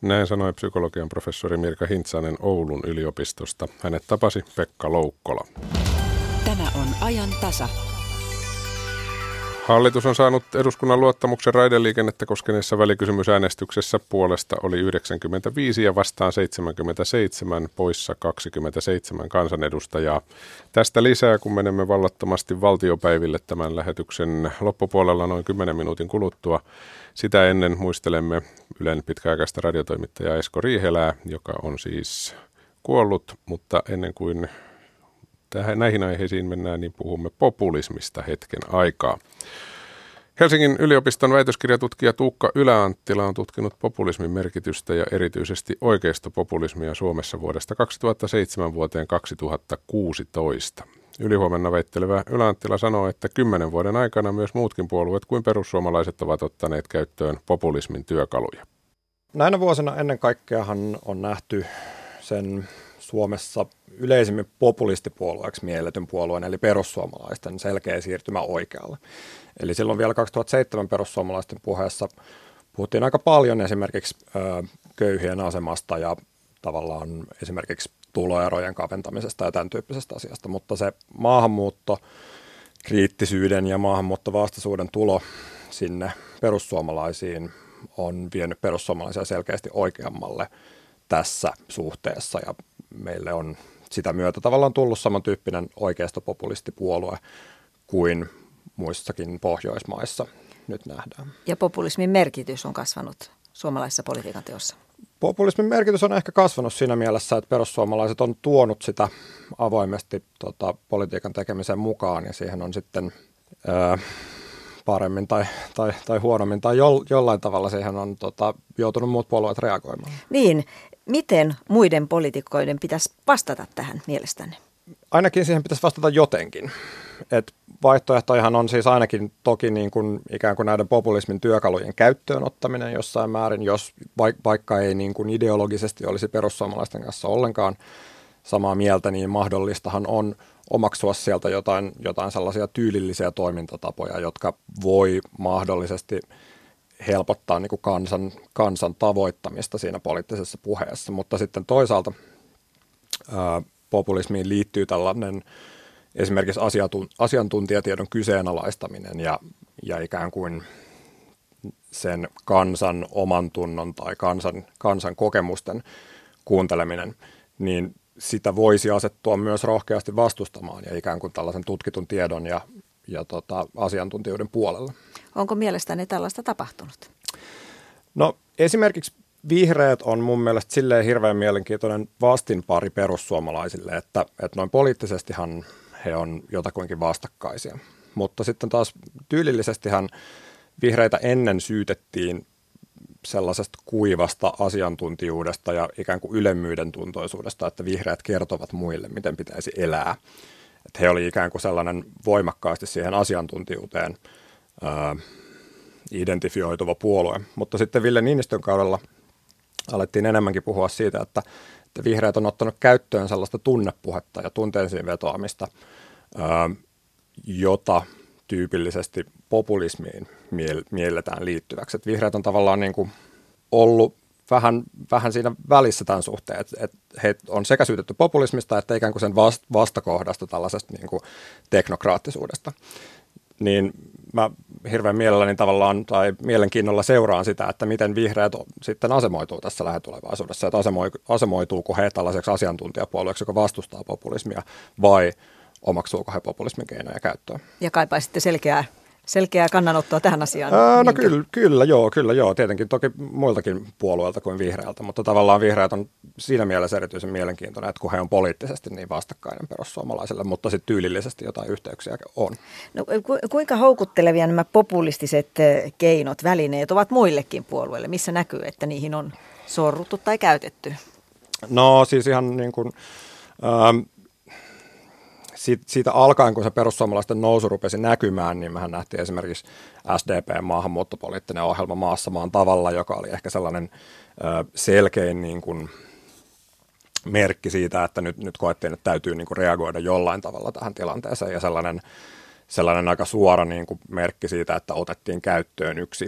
Näin sanoi psykologian professori Mirka Hintsanen Oulun yliopistosta. Hänet tapasi Pekka Loukkola. Tämä on ajan tasa. Hallitus on saanut eduskunnan luottamuksen raideliikennettä koskeneessa välikysymysäänestyksessä puolesta oli 95 ja vastaan 77, poissa 27 kansanedustajaa. Tästä lisää, kun menemme vallattomasti valtiopäiville tämän lähetyksen loppupuolella noin 10 minuutin kuluttua. Sitä ennen muistelemme Ylen pitkäaikaista radiotoimittajaa Esko Riihelää, joka on siis kuollut, mutta ennen kuin tähän, näihin aiheisiin mennään, niin puhumme populismista hetken aikaa. Helsingin yliopiston väitöskirjatutkija Tuukka Yläanttila on tutkinut populismin merkitystä ja erityisesti oikeistopopulismia Suomessa vuodesta 2007 vuoteen 2016. Ylihuomenna väittelevä Yläanttila sanoo, että kymmenen vuoden aikana myös muutkin puolueet kuin perussuomalaiset ovat ottaneet käyttöön populismin työkaluja. Näinä vuosina ennen kaikkeahan on nähty sen Suomessa yleisimmin populistipuolueeksi mielletyn puolueen, eli perussuomalaisten selkeä siirtymä oikealle. Eli silloin vielä 2007 perussuomalaisten puheessa puhuttiin aika paljon esimerkiksi köyhien asemasta ja tavallaan esimerkiksi tuloerojen kaventamisesta ja tämän tyyppisestä asiasta, mutta se maahanmuutto, kriittisyyden ja maahanmuuttovastaisuuden tulo sinne perussuomalaisiin on vienyt perussuomalaisia selkeästi oikeammalle tässä suhteessa ja meille on sitä myötä tavallaan tullut samantyyppinen oikeistopopulistipuolue kuin muissakin Pohjoismaissa nyt nähdään. Ja populismin merkitys on kasvanut suomalaisessa politiikan teossa? Populismin merkitys on ehkä kasvanut siinä mielessä, että perussuomalaiset on tuonut sitä avoimesti tota, politiikan tekemisen mukaan ja siihen on sitten ää, paremmin tai, tai, tai huonommin tai jo, jollain tavalla siihen on tota, joutunut muut puolueet reagoimaan. Niin, miten muiden poliitikoiden pitäisi vastata tähän mielestänne? Ainakin siihen pitäisi vastata jotenkin. Et vaihtoehtojahan on siis ainakin toki niin kuin ikään kuin näiden populismin työkalujen käyttöön ottaminen jossain määrin, jos vaikka ei niin kuin ideologisesti olisi perussuomalaisten kanssa ollenkaan samaa mieltä, niin mahdollistahan on omaksua sieltä jotain, jotain sellaisia tyylillisiä toimintatapoja, jotka voi mahdollisesti helpottaa niin kuin kansan, kansan tavoittamista siinä poliittisessa puheessa. Mutta sitten toisaalta ää, populismiin liittyy tällainen esimerkiksi asiantuntijatiedon kyseenalaistaminen ja, ja ikään kuin sen kansan oman tunnon tai kansan, kansan kokemusten kuunteleminen, niin sitä voisi asettua myös rohkeasti vastustamaan ja ikään kuin tällaisen tutkitun tiedon ja, ja tota, asiantuntijoiden puolella. Onko mielestäni tällaista tapahtunut? No esimerkiksi vihreät on mun mielestä silleen hirveän mielenkiintoinen vastinpari perussuomalaisille, että, että noin poliittisestihan he on jotakuinkin vastakkaisia. Mutta sitten taas tyylillisestihan vihreitä ennen syytettiin sellaisesta kuivasta asiantuntijuudesta ja ikään kuin ylemmyyden tuntoisuudesta, että vihreät kertovat muille, miten pitäisi elää. Että he oli ikään kuin sellainen voimakkaasti siihen asiantuntijuuteen ää, identifioituva puolue. Mutta sitten Ville Niinistön kaudella alettiin enemmänkin puhua siitä, että, että vihreät on ottanut käyttöön sellaista tunnepuhetta ja tunteisiin vetoamista, ää, jota tyypillisesti populismiin mielletään liittyväksi. Et vihreät on tavallaan niin kuin ollut vähän, vähän siinä välissä tämän suhteen, että et he on sekä syytetty populismista että ikään kuin sen vastakohdasta tällaisesta niin kuin teknokraattisuudesta. Niin mä hirveän mielelläni tavallaan tai mielenkiinnolla seuraan sitä, että miten vihreät sitten asemoituu tässä lähetulevaisuudessa, että asemoituuko he tällaiseksi asiantuntijapuolueeksi, joka vastustaa populismia vai omaksuuko he populismin keinoja käyttöön. Ja kaipaisitte selkeää selkeää kannanottoa tähän asiaan? Ää, no kyllä, kyllä, joo, kyllä joo. Tietenkin toki muiltakin puolueilta kuin vihreältä, mutta tavallaan vihreät on siinä mielessä erityisen mielenkiintoinen, että kun he on poliittisesti niin vastakkainen perussuomalaisille, mutta sitten tyylillisesti jotain yhteyksiä on. No, ku, kuinka houkuttelevia nämä populistiset keinot, välineet ovat muillekin puolueille? Missä näkyy, että niihin on sorruttu tai käytetty? No siis ihan niin kuin, ähm, siitä, siitä alkaen, kun se perussuomalaisten nousu rupesi näkymään, niin mehän nähtiin esimerkiksi SDP maahanmuuttopoliittinen ohjelma maassa maan tavalla, joka oli ehkä sellainen ö, selkein niin kuin, merkki siitä, että nyt, nyt koettiin, että täytyy niin kuin reagoida jollain tavalla tähän tilanteeseen ja sellainen, sellainen aika suora niin kuin merkki siitä, että otettiin käyttöön yksi,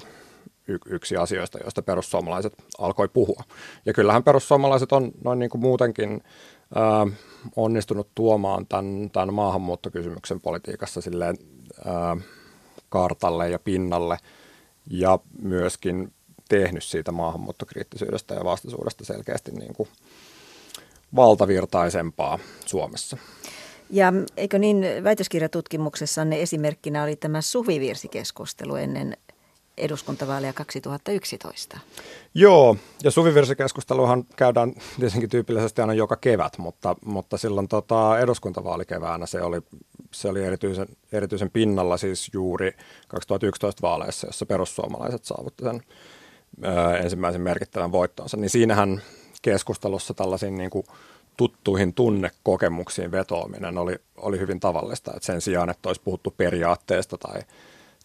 y, yksi asioista, joista perussuomalaiset alkoi puhua. Ja kyllähän perussuomalaiset on noin niin kuin muutenkin ää, onnistunut tuomaan tämän, tämän maahanmuuttokysymyksen politiikassa silleen, ää, kartalle ja pinnalle ja myöskin tehnyt siitä maahanmuuttokriittisyydestä ja vastaisuudesta selkeästi niin kuin valtavirtaisempaa Suomessa. Ja eikö niin, väitöskirjatutkimuksessanne esimerkkinä oli tämä suvivirsikeskustelu ennen eduskuntavaaleja 2011. Joo, ja suvivirsikeskusteluhan käydään tietenkin tyypillisesti aina joka kevät, mutta, mutta silloin tota, eduskuntavaalikeväänä se oli, se oli erityisen, erityisen pinnalla siis juuri 2011 vaaleissa, jossa perussuomalaiset saavutti sen ö, ensimmäisen merkittävän voittonsa. Niin siinähän keskustelussa tällaisiin niin kuin tuttuihin tunnekokemuksiin vetoaminen oli, oli hyvin tavallista. Et sen sijaan, että olisi puhuttu periaatteesta tai,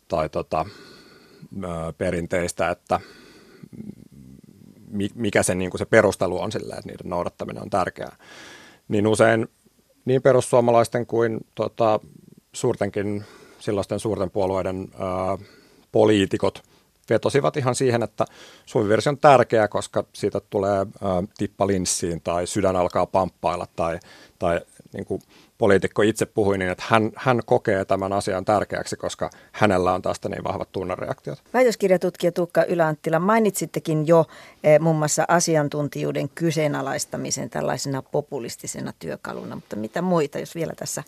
tai tota, perinteistä, että mikä se, niin kuin se perustelu on sille, että niiden noudattaminen on tärkeää. Niin usein niin perussuomalaisten kuin tota, suurtenkin silloisten suurten puolueiden ää, poliitikot vetosivat ihan siihen, että suvivirsi on tärkeä, koska siitä tulee ää, tippa linssiin tai sydän alkaa pamppailla tai, tai niin kuin poliitikko itse puhui niin, että hän, hän kokee tämän asian tärkeäksi, koska hänellä on tästä niin vahvat tunnereaktiot. Väitöskirjatutkija Tuukka Yläanttila, mainitsittekin jo eh, muun mm. muassa asiantuntijuuden kyseenalaistamisen tällaisena populistisena työkaluna, mutta mitä muita, jos vielä tässä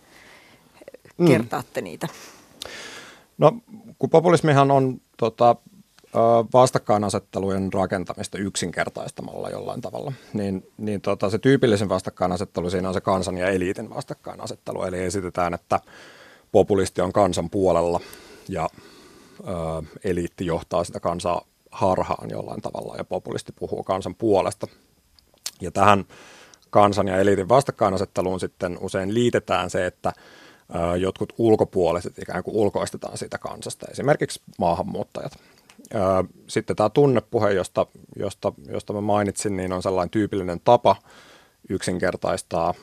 mm. kertaatte mm. niitä? No, kun populismihan on tota, vastakkainasettelujen rakentamista yksinkertaistamalla jollain tavalla, niin, niin tota, se tyypillisen vastakkainasettelu siinä on se kansan ja eliitin vastakkainasettelu. Eli esitetään, että populisti on kansan puolella ja ö, eliitti johtaa sitä kansaa harhaan jollain tavalla ja populisti puhuu kansan puolesta. Ja tähän kansan ja eliitin vastakkainasetteluun sitten usein liitetään se, että jotkut ulkopuoliset ikään kuin ulkoistetaan siitä kansasta, esimerkiksi maahanmuuttajat. Sitten tämä tunnepuhe, josta, josta, josta mä mainitsin, niin on sellainen tyypillinen tapa yksinkertaistaa.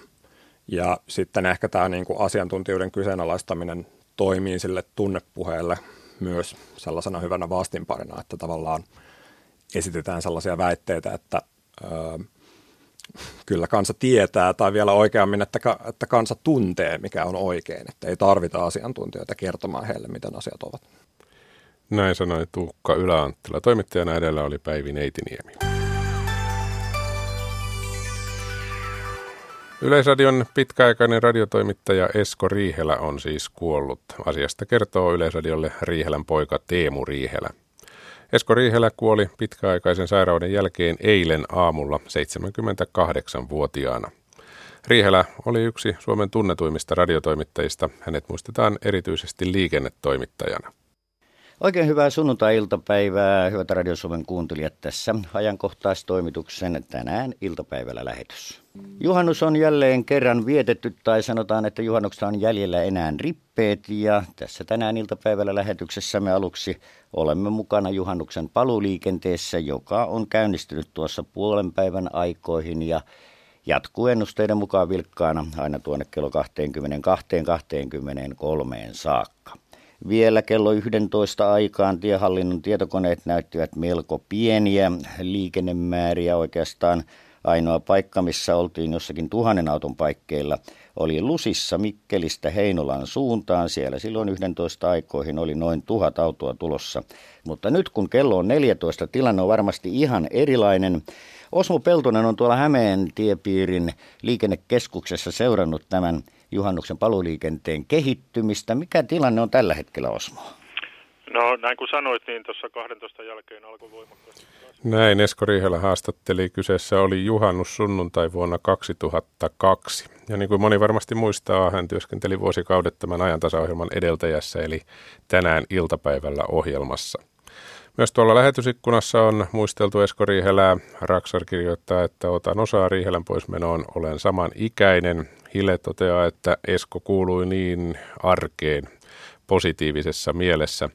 Ja sitten ehkä tämä niin kuin asiantuntijuuden kyseenalaistaminen toimii sille tunnepuheelle myös sellaisena hyvänä vastinparina, että tavallaan esitetään sellaisia väitteitä, että ö, kyllä kansa tietää, tai vielä oikeammin, että, että kansa tuntee, mikä on oikein, että ei tarvita asiantuntijoita kertomaan heille, miten asiat ovat. Näin sanoi Tuukka Yläanttila. Toimittajana edellä oli Päivi Neitiniemi. Yleisradion pitkäaikainen radiotoimittaja Esko Riihelä on siis kuollut. Asiasta kertoo Yleisradiolle Riihelän poika Teemu Riihelä. Esko Riihelä kuoli pitkäaikaisen sairauden jälkeen eilen aamulla 78-vuotiaana. Riihelä oli yksi Suomen tunnetuimmista radiotoimittajista. Hänet muistetaan erityisesti liikennetoimittajana. Oikein hyvää sunnuntai-iltapäivää, hyvät Radio Suomen kuuntelijat tässä ajankohtaistoimituksen tänään iltapäivällä lähetys. Juhannus on jälleen kerran vietetty tai sanotaan, että juhannuksesta on jäljellä enää rippeet ja tässä tänään iltapäivällä lähetyksessämme aluksi olemme mukana juhannuksen paluliikenteessä, joka on käynnistynyt tuossa puolen päivän aikoihin ja jatkuu ennusteiden mukaan vilkkaana aina tuonne kello 22-23 saakka. Vielä kello 11 aikaan tiehallinnon tietokoneet näyttivät melko pieniä liikennemääriä. Oikeastaan ainoa paikka, missä oltiin jossakin tuhannen auton paikkeilla, oli Lusissa Mikkelistä Heinolan suuntaan. Siellä silloin 11 aikoihin oli noin tuhat autoa tulossa. Mutta nyt kun kello on 14, tilanne on varmasti ihan erilainen. Osmo Peltonen on tuolla Hämeen tiepiirin liikennekeskuksessa seurannut tämän juhannuksen paluliikenteen kehittymistä. Mikä tilanne on tällä hetkellä Osmo? No näin kuin sanoit, niin tuossa 12 jälkeen alkoi voimakkaasti. Näin Esko Riihelä haastatteli. Kyseessä oli juhannus sunnuntai vuonna 2002. Ja niin kuin moni varmasti muistaa, hän työskenteli vuosikaudet tämän ajantasaohjelman edeltäjässä, eli tänään iltapäivällä ohjelmassa. Myös tuolla lähetysikkunassa on muisteltu Esko Riihelää. Raksar kirjoittaa, että otan osaa Riihelän poismenoon, olen saman ikäinen. Hile toteaa, että Esko kuului niin arkeen positiivisessa mielessä.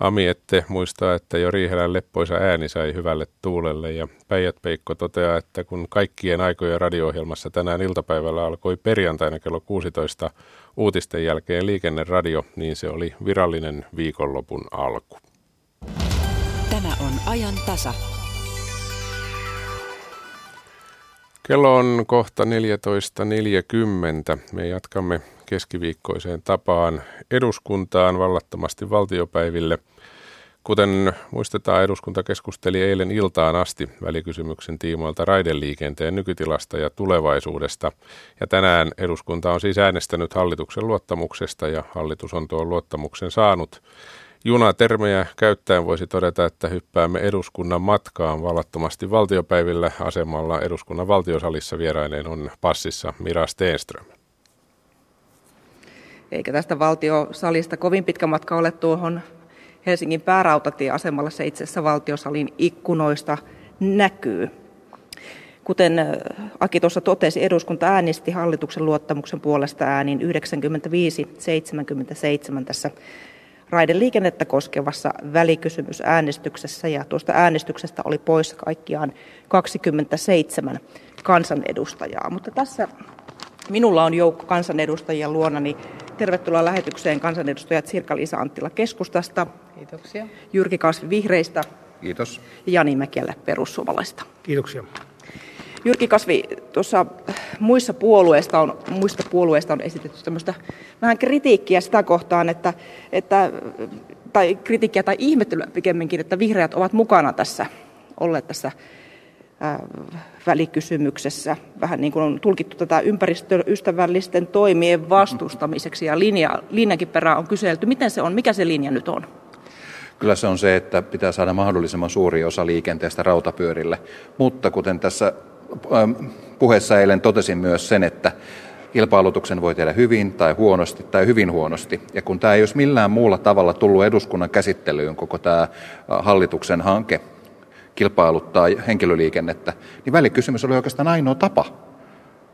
Ami ette muistaa, että jo Riihelän leppoisa ääni sai hyvälle tuulelle ja Päijät Peikko toteaa, että kun kaikkien aikojen radio-ohjelmassa tänään iltapäivällä alkoi perjantaina kello 16 uutisten jälkeen liikenneradio, niin se oli virallinen viikonlopun alku. Tämä on ajan tasa. Kello on kohta 14.40. Me jatkamme keskiviikkoiseen tapaan eduskuntaan vallattomasti valtiopäiville. Kuten muistetaan, eduskunta keskusteli eilen iltaan asti välikysymyksen tiimoilta raideliikenteen nykytilasta ja tulevaisuudesta. Ja tänään eduskunta on siis äänestänyt hallituksen luottamuksesta ja hallitus on tuon luottamuksen saanut. Junatermejä käyttäen voisi todeta, että hyppäämme eduskunnan matkaan vallattomasti valtiopäivillä asemalla eduskunnan valtiosalissa vieraineen on passissa Mira Steenström. Eikä tästä valtiosalista kovin pitkä matka ole tuohon Helsingin päärautatieasemalla. Se itse asiassa valtiosalin ikkunoista näkyy. Kuten Aki tuossa totesi, eduskunta äänesti hallituksen luottamuksen puolesta äänin 95-77 tässä raideliikennettä koskevassa välikysymysäänestyksessä ja tuosta äänestyksestä oli poissa kaikkiaan 27 kansanedustajaa. Mutta tässä minulla on joukko kansanedustajia luonani. Tervetuloa lähetykseen kansanedustajat Sirkka-Liisa Anttila keskustasta. Kiitoksia. Jyrki Kasvi vihreistä. Kiitos. Ja Jani Mäkelä perussuomalaista. Kiitoksia. Jyrki Kasvi, tuossa muissa puolueista on, muista puolueista on esitetty tämmöistä vähän kritiikkiä sitä kohtaan, että, että, tai kritiikkiä tai ihmettelyä pikemminkin, että vihreät ovat mukana tässä, olleet tässä välikysymyksessä. Vähän niin kuin on tulkittu tätä ympäristöystävällisten toimien vastustamiseksi ja linja, linjankin perään on kyselty. Miten se on? Mikä se linja nyt on? Kyllä se on se, että pitää saada mahdollisimman suuri osa liikenteestä rautapyörille. Mutta kuten tässä puheessa eilen totesin myös sen, että kilpailutuksen voi tehdä hyvin tai huonosti tai hyvin huonosti. Ja kun tämä ei olisi millään muulla tavalla tullut eduskunnan käsittelyyn koko tämä äh, hallituksen hanke kilpailuttaa henkilöliikennettä, niin välikysymys oli oikeastaan ainoa tapa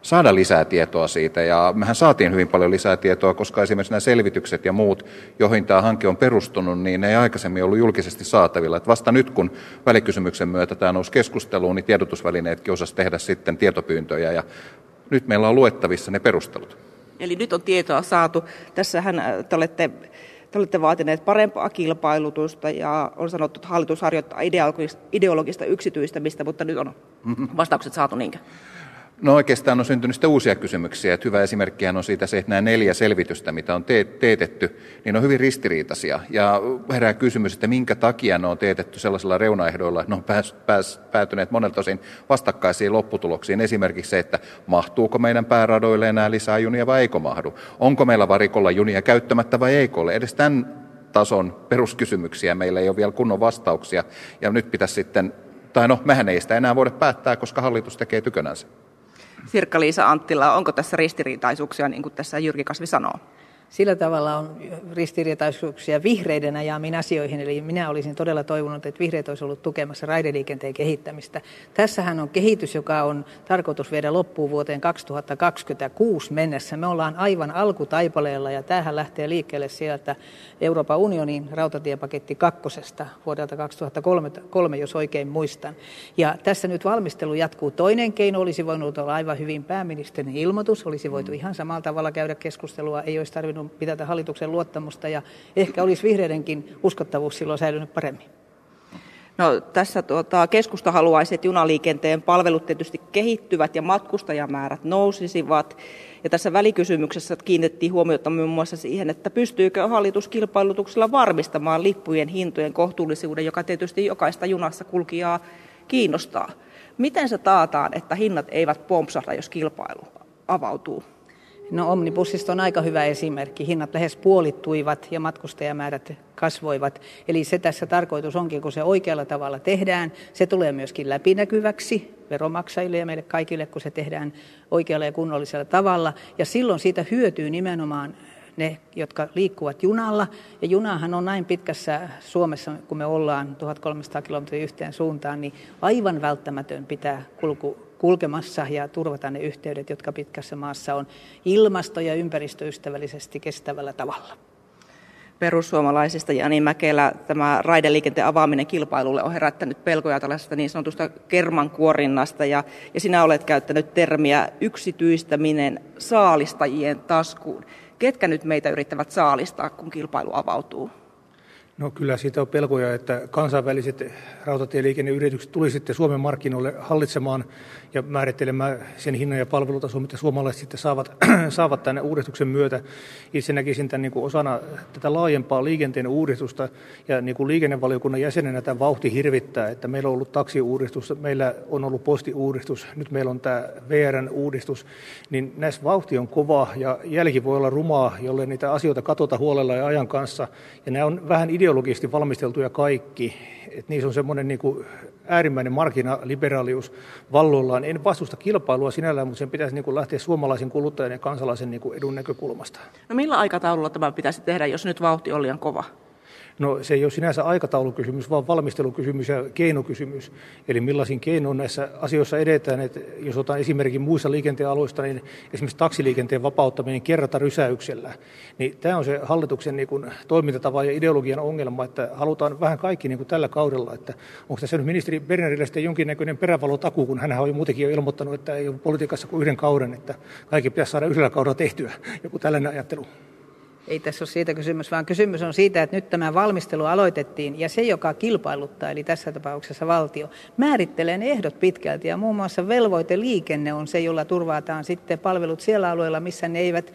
saada lisää tietoa siitä. Ja mehän saatiin hyvin paljon lisää tietoa, koska esimerkiksi nämä selvitykset ja muut, joihin tämä hanke on perustunut, niin ne ei aikaisemmin ollut julkisesti saatavilla. Että vasta nyt, kun välikysymyksen myötä tämä nousi keskusteluun, niin tiedotusvälineetkin osasivat tehdä sitten tietopyyntöjä. Ja nyt meillä on luettavissa ne perustelut. Eli nyt on tietoa saatu. Tässähän äh, te olette te olette vaatineet parempaa kilpailutusta ja on sanottu, että hallitus harjoittaa ideologista yksityistämistä, mutta nyt on mm-hmm. vastaukset saatu niinkö? No oikeastaan on syntynyt sitten uusia kysymyksiä. Että hyvä esimerkkihän on siitä se, että nämä neljä selvitystä, mitä on te- teetetty, niin on hyvin ristiriitaisia. Ja herää kysymys, että minkä takia ne on teetetty sellaisilla reunaehdoilla, että ne on pääs, pääs, päätyneet monelta osin vastakkaisiin lopputuloksiin. Esimerkiksi se, että mahtuuko meidän pääradoille enää lisää junia vai eikö mahdu. Onko meillä varikolla junia käyttämättä vai eikö ole. Edes tämän tason peruskysymyksiä meillä ei ole vielä kunnon vastauksia. Ja nyt pitäisi sitten, tai no mehän ei sitä enää voida päättää, koska hallitus tekee tykönänsä. Sirkka-Liisa Anttila, onko tässä ristiriitaisuuksia, niin kuin tässä Jyrki Kasvi sanoo? Sillä tavalla on ristiriitaisuuksia vihreiden ajamiin asioihin. Eli minä olisin todella toivonut, että vihreät olisi ollut tukemassa raideliikenteen kehittämistä. Tässähän on kehitys, joka on tarkoitus viedä loppuun vuoteen 2026 mennessä. Me ollaan aivan alkutaipaleella ja tämähän lähtee liikkeelle sieltä Euroopan unionin rautatiepaketti kakkosesta vuodelta 2003, jos oikein muistan. Ja tässä nyt valmistelu jatkuu. Toinen keino olisi voinut olla aivan hyvin pääministerin ilmoitus, olisi voitu ihan samalla tavalla käydä keskustelua, ei olisi tarvinnut pitää hallituksen luottamusta ja ehkä olisi vihreidenkin uskottavuus silloin säilynyt paremmin. No, tässä tuota, keskusta haluaisi, että junaliikenteen palvelut tietysti kehittyvät ja matkustajamäärät nousisivat. Ja tässä välikysymyksessä kiinnitettiin huomiota muun muassa siihen, että pystyykö hallitus kilpailutuksella varmistamaan lippujen hintojen kohtuullisuuden, joka tietysti jokaista junassa kulkijaa kiinnostaa. Miten se taataan, että hinnat eivät pompsahda, jos kilpailu avautuu? No Omnibussista on aika hyvä esimerkki. Hinnat lähes puolittuivat ja matkustajamäärät kasvoivat. Eli se tässä tarkoitus onkin, kun se oikealla tavalla tehdään, se tulee myöskin läpinäkyväksi veromaksajille ja meille kaikille, kun se tehdään oikealla ja kunnollisella tavalla. Ja silloin siitä hyötyy nimenomaan ne, jotka liikkuvat junalla. Ja junahan on näin pitkässä Suomessa, kun me ollaan 1300 kilometriä yhteen suuntaan, niin aivan välttämätön pitää kulku, kulkemassa ja turvata ne yhteydet, jotka pitkässä maassa on ilmasto- ja ympäristöystävällisesti kestävällä tavalla. Perussuomalaisista Jani Mäkelä tämä raideliikenteen avaaminen kilpailulle on herättänyt pelkoja tällaisesta niin sanotusta kermankuorinnasta ja, ja sinä olet käyttänyt termiä yksityistäminen saalistajien taskuun. Ketkä nyt meitä yrittävät saalistaa, kun kilpailu avautuu? No kyllä siitä on pelkoja, että kansainväliset rautatieliikenneyritykset tulisivat sitten Suomen markkinoille hallitsemaan ja määrittelemään sen hinnan ja palvelutason, mitä suomalaiset sitten saavat, saavat tänne uudistuksen myötä. Itse näkisin tämän niin kuin osana tätä laajempaa liikenteen uudistusta ja niin kuin liikennevaliokunnan jäsenenä tämä vauhti hirvittää, että meillä on ollut taksiuudistus, meillä on ollut postiuudistus, nyt meillä on tämä VRn uudistus, niin näissä vauhti on kova ja jälki voi olla rumaa, jolle niitä asioita katota huolella ja ajan kanssa. Ja nämä on vähän ideologisesti valmisteltuja kaikki, että niissä on semmoinen niin kuin äärimmäinen markkinaliberaalius valloillaan. En vastusta kilpailua sinällään, mutta sen pitäisi niin kuin lähteä suomalaisen kuluttajan ja kansalaisen niin kuin edun näkökulmasta. No millä aikataululla tämä pitäisi tehdä, jos nyt vauhti on liian kova? No se ei ole sinänsä aikataulukysymys, vaan valmistelukysymys ja keinokysymys. Eli millaisin keinoin näissä asioissa edetään. Että jos otan esimerkin muissa liikenteen aloista, niin esimerkiksi taksiliikenteen vapauttaminen kerrata rysäyksellä. Niin tämä on se hallituksen niin kuin, toimintatava ja ideologian ongelma, että halutaan vähän kaikki niin kuin tällä kaudella. Että onko tässä nyt ministeri Bernerille sitten jonkinnäköinen perävalotaku, kun hän on jo muutenkin jo ilmoittanut, että ei ole politiikassa kuin yhden kauden, että kaikki pitäisi saada yhdellä kaudella tehtyä. Joku tällainen ajattelu. Ei tässä ole siitä kysymys, vaan kysymys on siitä, että nyt tämä valmistelu aloitettiin ja se, joka kilpailuttaa, eli tässä tapauksessa valtio, määrittelee ne ehdot pitkälti. Ja muun muassa velvoiteliikenne on se, jolla turvataan sitten palvelut siellä alueilla, missä ne eivät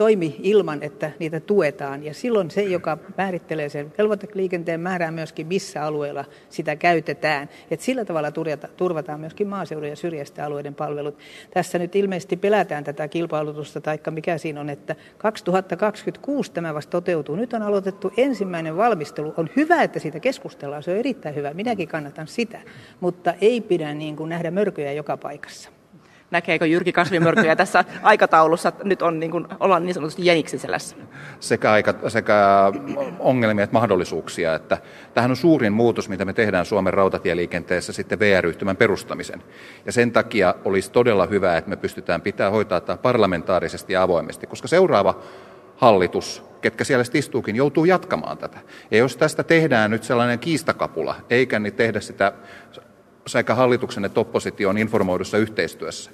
toimi ilman, että niitä tuetaan. Ja silloin se, joka määrittelee sen velvoiteliikenteen, määrää myöskin, missä alueella sitä käytetään. Et sillä tavalla turvataan myöskin maaseudun ja syrjäisten alueiden palvelut. Tässä nyt ilmeisesti pelätään tätä kilpailutusta, taikka mikä siinä on, että 2026 tämä vasta toteutuu. Nyt on aloitettu ensimmäinen valmistelu. On hyvä, että siitä keskustellaan, se on erittäin hyvä. Minäkin kannatan sitä, mutta ei pidä niin kuin nähdä mörköjä joka paikassa näkeekö Jyrki kasvimörkyjä tässä aikataulussa? Nyt on niin kuin, ollaan niin sanotusti jäniksen selässä. Sekä, aika, sekä ongelmia että mahdollisuuksia. Että tähän on suurin muutos, mitä me tehdään Suomen rautatieliikenteessä sitten VR-yhtymän perustamisen. Ja sen takia olisi todella hyvä, että me pystytään pitää hoitaa tämä parlamentaarisesti ja avoimesti, koska seuraava hallitus, ketkä siellä istuukin, joutuu jatkamaan tätä. Ja jos tästä tehdään nyt sellainen kiistakapula, eikä niin tehdä sitä sekä hallituksen että opposition informoidussa yhteistyössä,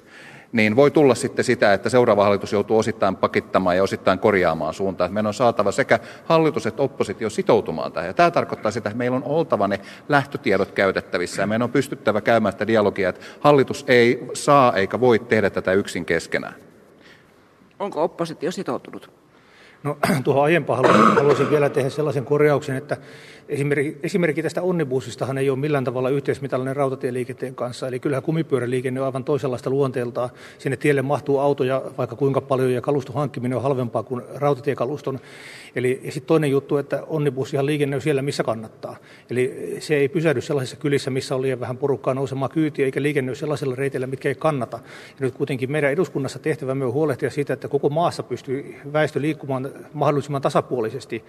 niin voi tulla sitten sitä, että seuraava hallitus joutuu osittain pakittamaan ja osittain korjaamaan suuntaan. Meidän on saatava sekä hallitus että oppositio sitoutumaan tähän. Ja tämä tarkoittaa sitä, että meillä on oltava ne lähtötiedot käytettävissä ja meidän on pystyttävä käymään sitä dialogia, että hallitus ei saa eikä voi tehdä tätä yksin keskenään. Onko oppositio sitoutunut? No tuohon aiempaan haluaisin vielä tehdä sellaisen korjauksen, että esimerkki, esimerkki tästä onnibussistahan ei ole millään tavalla yhteismitallinen rautatieliikenteen kanssa. Eli kyllähän kumipyöräliikenne on aivan toisenlaista luonteeltaan. Sinne tielle mahtuu autoja vaikka kuinka paljon ja kaluston hankkiminen on halvempaa kuin rautatiekaluston. Eli sitten toinen juttu, että onnibussihan liikenne on siellä, missä kannattaa. Eli se ei pysähdy sellaisissa kylissä, missä on liian vähän porukkaa nousemaan kyytiä, eikä liikenne ole sellaisilla reiteillä, mitkä ei kannata. Ja nyt kuitenkin meidän eduskunnassa tehtävämme on huolehtia siitä, että koko maassa pystyy väestö liikkumaan mahdollisimman tasapuolisesti.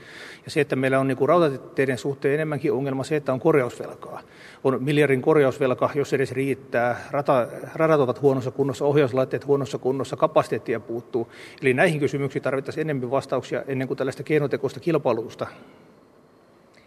Ja se, että meillä on niin kuin rautateiden suhteen enemmänkin ongelma se, että on korjausvelkaa. On miljardin korjausvelka, jos edes riittää. Rata, radat ovat huonossa kunnossa, ohjauslaitteet huonossa kunnossa, kapasiteettia puuttuu. Eli näihin kysymyksiin tarvittaisiin enemmän vastauksia ennen kuin tällaista keinotekoista kilpailutusta.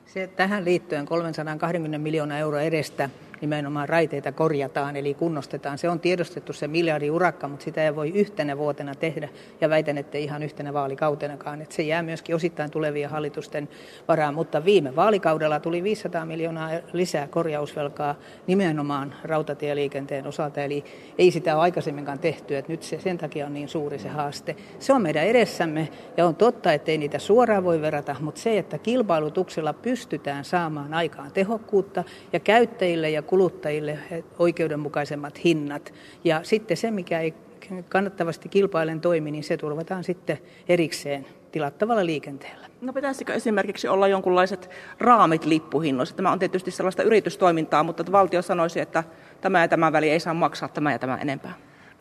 Se, tähän liittyen 320 miljoonaa euroa edestä nimenomaan raiteita korjataan, eli kunnostetaan. Se on tiedostettu se miljardi urakka, mutta sitä ei voi yhtenä vuotena tehdä, ja väitän, että ihan yhtenä vaalikautenakaan. Että se jää myöskin osittain tulevien hallitusten varaan, mutta viime vaalikaudella tuli 500 miljoonaa lisää korjausvelkaa nimenomaan rautatieliikenteen osalta, eli ei sitä ole aikaisemminkaan tehty, että nyt se sen takia on niin suuri se haaste. Se on meidän edessämme, ja on totta, että ei niitä suoraan voi verrata, mutta se, että kilpailutuksella pystytään saamaan aikaan tehokkuutta ja käyttäjille ja kuluttajille oikeudenmukaisemmat hinnat. Ja sitten se, mikä ei kannattavasti kilpailen toimi, niin se turvataan sitten erikseen tilattavalla liikenteellä. No pitäisikö esimerkiksi olla jonkunlaiset raamit lippuhinnoissa? Tämä on tietysti sellaista yritystoimintaa, mutta valtio sanoisi, että tämä ja tämä väli ei saa maksaa tämä ja tämä enempää.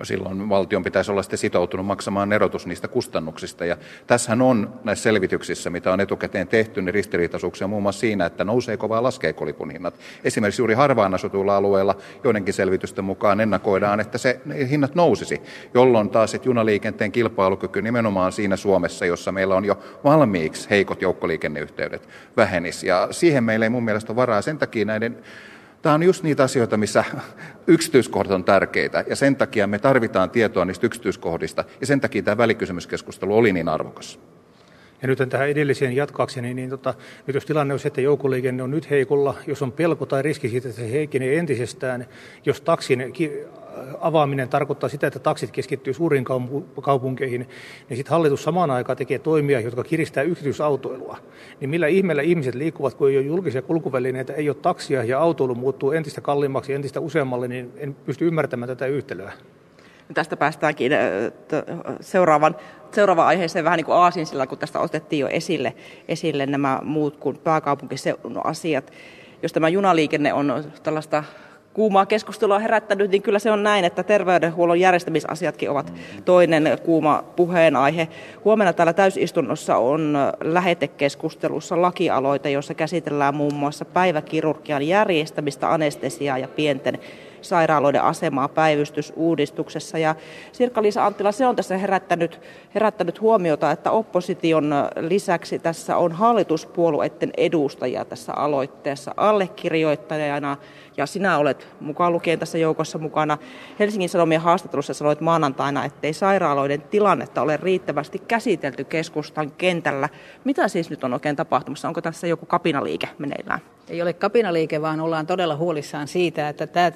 Silloin valtion pitäisi olla sitten sitoutunut maksamaan erotus niistä kustannuksista. Ja tässähän on näissä selvityksissä, mitä on etukäteen tehty, niin ristiriitaisuuksia muun muassa siinä, että nouseeko vai laskeeko lipun hinnat. Esimerkiksi juuri harvaan asutuilla alueilla joidenkin selvitysten mukaan ennakoidaan, että se hinnat nousisi, jolloin taas junaliikenteen kilpailukyky nimenomaan siinä Suomessa, jossa meillä on jo valmiiksi heikot joukkoliikenneyhteydet, vähenisi. Ja siihen meillä ei mun mielestä ole varaa. Sen takia näiden Tämä on just niitä asioita, missä yksityiskohdat on tärkeitä ja sen takia me tarvitaan tietoa niistä yksityiskohdista ja sen takia tämä välikysymyskeskustelu oli niin arvokas. Ja nyt tähän edelliseen jatkaakseni, niin, tota, nyt jos tilanne on se, että joukkoliikenne on nyt heikolla, jos on pelko tai riski siitä, että se heikenee entisestään, jos taksin avaaminen tarkoittaa sitä, että taksit keskittyy suuriin kaupunkeihin, niin sitten hallitus samaan aikaan tekee toimia, jotka kiristää yksityisautoilua. Niin millä ihmeellä ihmiset liikkuvat, kun ei ole julkisia kulkuvälineitä, ei ole taksia ja autoilu muuttuu entistä kalliimmaksi, entistä useammalle, niin en pysty ymmärtämään tätä yhtälöä. Tästä päästäänkin seuraavan, seuraavaan aiheeseen vähän niin kuin aasinsilla, kun tästä otettiin jo esille, esille nämä muut kuin pääkaupunkiseudun asiat. Jos tämä junaliikenne on tällaista kuumaa keskustelua herättänyt, niin kyllä se on näin, että terveydenhuollon järjestämisasiatkin ovat toinen kuuma puheenaihe. Huomenna täällä täysistunnossa on lähetekeskustelussa lakialoite, jossa käsitellään muun muassa päiväkirurgian järjestämistä, anestesiaa ja pienten sairaaloiden asemaa päivystysuudistuksessa. Ja Sirkka-Liisa Anttila, se on tässä herättänyt, herättänyt huomiota, että opposition lisäksi tässä on hallituspuolueiden edustajia tässä aloitteessa allekirjoittajana ja sinä olet mukaan lukien tässä joukossa mukana. Helsingin Sanomien haastattelussa sanoit maanantaina, ettei sairaaloiden tilannetta ole riittävästi käsitelty keskustan kentällä. Mitä siis nyt on oikein tapahtumassa? Onko tässä joku kapinaliike meneillään? Ei ole kapinaliike, vaan ollaan todella huolissaan siitä, että tämä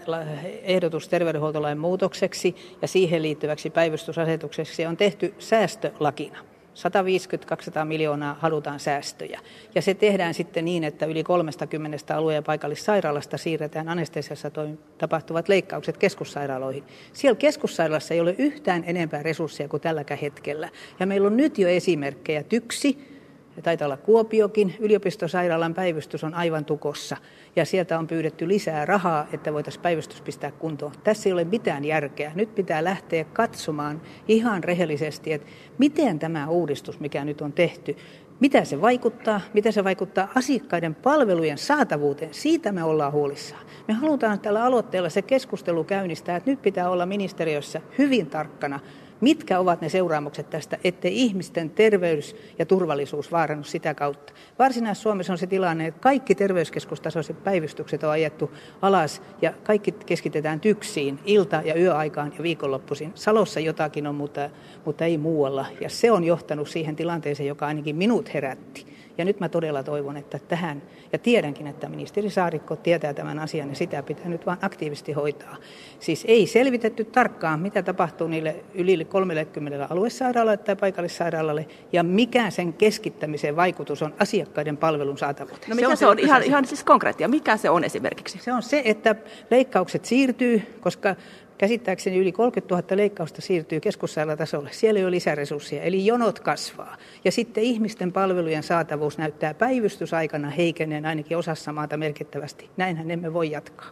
ehdotus terveydenhuoltolain muutokseksi ja siihen liittyväksi päivystysasetukseksi on tehty säästölakina. 150-200 miljoonaa halutaan säästöjä. Ja se tehdään sitten niin, että yli 30 alue- ja paikallissairaalasta siirretään anestesiassa tapahtuvat leikkaukset keskussairaaloihin. Siellä keskussairaalassa ei ole yhtään enempää resursseja kuin tälläkään hetkellä. Ja meillä on nyt jo esimerkkejä. Tyksi, ja taitaa olla Kuopiokin, yliopistosairaalan päivystys on aivan tukossa. Ja sieltä on pyydetty lisää rahaa, että voitaisiin päivystys pistää kuntoon. Tässä ei ole mitään järkeä. Nyt pitää lähteä katsomaan ihan rehellisesti, että miten tämä uudistus, mikä nyt on tehty, mitä se vaikuttaa, mitä se vaikuttaa asiakkaiden palvelujen saatavuuteen. Siitä me ollaan huolissaan. Me halutaan tällä aloitteella se keskustelu käynnistää, että nyt pitää olla ministeriössä hyvin tarkkana Mitkä ovat ne seuraamukset tästä, ettei ihmisten terveys ja turvallisuus vaarannu sitä kautta? Varsinais-Suomessa on se tilanne, että kaikki terveyskeskustasoiset päivystykset on ajettu alas ja kaikki keskitetään tyksiin ilta- ja yöaikaan ja viikonloppuisin. Salossa jotakin on, mutta, mutta ei muualla. Ja se on johtanut siihen tilanteeseen, joka ainakin minut herätti. Ja nyt mä todella toivon, että tähän, ja tiedänkin, että ministeri Saarikko tietää tämän asian, ja sitä pitää nyt vain aktiivisesti hoitaa. Siis ei selvitetty tarkkaan, mitä tapahtuu niille yli 30 aluesairaalalle tai paikallissairaalalle, ja mikä sen keskittämisen vaikutus on asiakkaiden palvelun saatavuuteen. No mikä se on, se on ihan, ihan siis konkreettia? Mikä se on esimerkiksi? Se on se, että leikkaukset siirtyy, koska Käsittääkseni yli 30 000 leikkausta siirtyy keskussairaalatasolle. Siellä ei ole lisäresursseja, eli jonot kasvaa. Ja sitten ihmisten palvelujen saatavuus näyttää päivystysaikana heikenneen ainakin osassa maata merkittävästi. Näinhän emme voi jatkaa.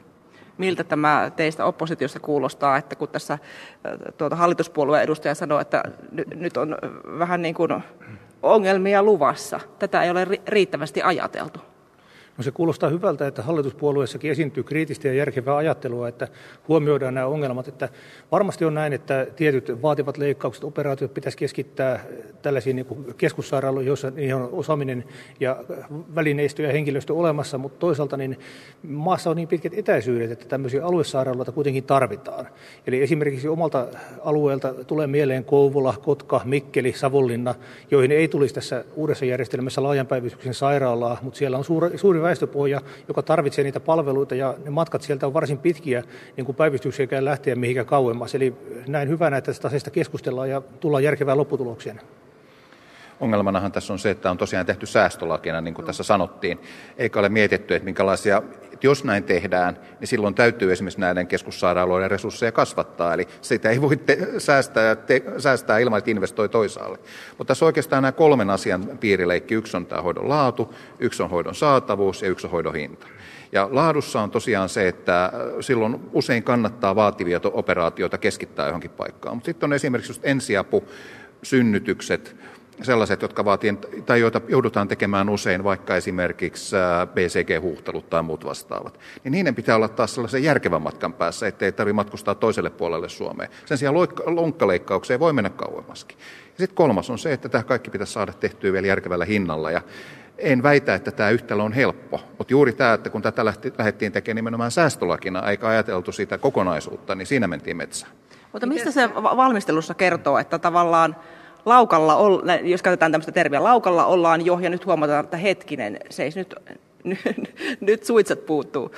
Miltä tämä teistä oppositiossa kuulostaa, että kun tässä tuota hallituspuolueen edustaja sanoo, että nyt on vähän niin kuin ongelmia luvassa. Tätä ei ole riittävästi ajateltu. No se kuulostaa hyvältä, että hallituspuolueessakin esiintyy kriittistä ja järkevää ajattelua, että huomioidaan nämä ongelmat. Että varmasti on näin, että tietyt vaativat leikkaukset, operaatiot pitäisi keskittää tällaisiin niin keskussairaaloihin, joissa niihin on osaaminen ja välineistö ja henkilöstö olemassa, mutta toisaalta niin maassa on niin pitkät etäisyydet, että tämmöisiä aluesairaaloita kuitenkin tarvitaan. Eli esimerkiksi omalta alueelta tulee mieleen Kouvola, Kotka, Mikkeli, Savonlinna, joihin ei tulisi tässä uudessa järjestelmässä laajan päivystyksen sairaalaa, mutta siellä on suuri, suuri väestöpohja, joka tarvitsee niitä palveluita ja ne matkat sieltä on varsin pitkiä, niin kuin päivystyksiäkään lähteä mihinkään kauemmas. Eli näin hyvänä, että tästä asiasta keskustellaan ja tullaan järkevään lopputulokseen. Ongelmanahan tässä on se, että on tosiaan tehty säästölakina, niin kuin tässä sanottiin, eikä ole mietitty, että minkälaisia, että jos näin tehdään, niin silloin täytyy esimerkiksi näiden keskussairaaloiden resursseja kasvattaa, eli sitä ei voi te- säästää, te- säästää ilman, että investoi toisaalle. Mutta tässä oikeastaan nämä kolmen asian piirileikki, yksi on tämä hoidon laatu, yksi on hoidon saatavuus ja yksi on hoidon hinta. Ja laadussa on tosiaan se, että silloin usein kannattaa vaativia operaatioita keskittää johonkin paikkaan. Mutta sitten on esimerkiksi just ensiapu, synnytykset, sellaiset, jotka vaatii, tai joita joudutaan tekemään usein, vaikka esimerkiksi BCG-huuhtelut tai muut vastaavat, niin niiden pitää olla taas sellaisen järkevän matkan päässä, ettei tarvitse matkustaa toiselle puolelle Suomeen. Sen sijaan lonkkaleikkaukseen voi mennä kauemmaskin. Ja sitten kolmas on se, että tämä kaikki pitäisi saada tehtyä vielä järkevällä hinnalla. Ja en väitä, että tämä yhtälö on helppo, mutta juuri tämä, että kun tätä lähdettiin tekemään nimenomaan säästölakina, eikä ajateltu sitä kokonaisuutta, niin siinä mentiin metsään. Mutta mistä se valmistelussa kertoo, että tavallaan laukalla, jos käytetään tämmöistä termiä, laukalla ollaan jo ja nyt huomataan, että hetkinen, se nyt, nyt, nyt suitset puuttuu.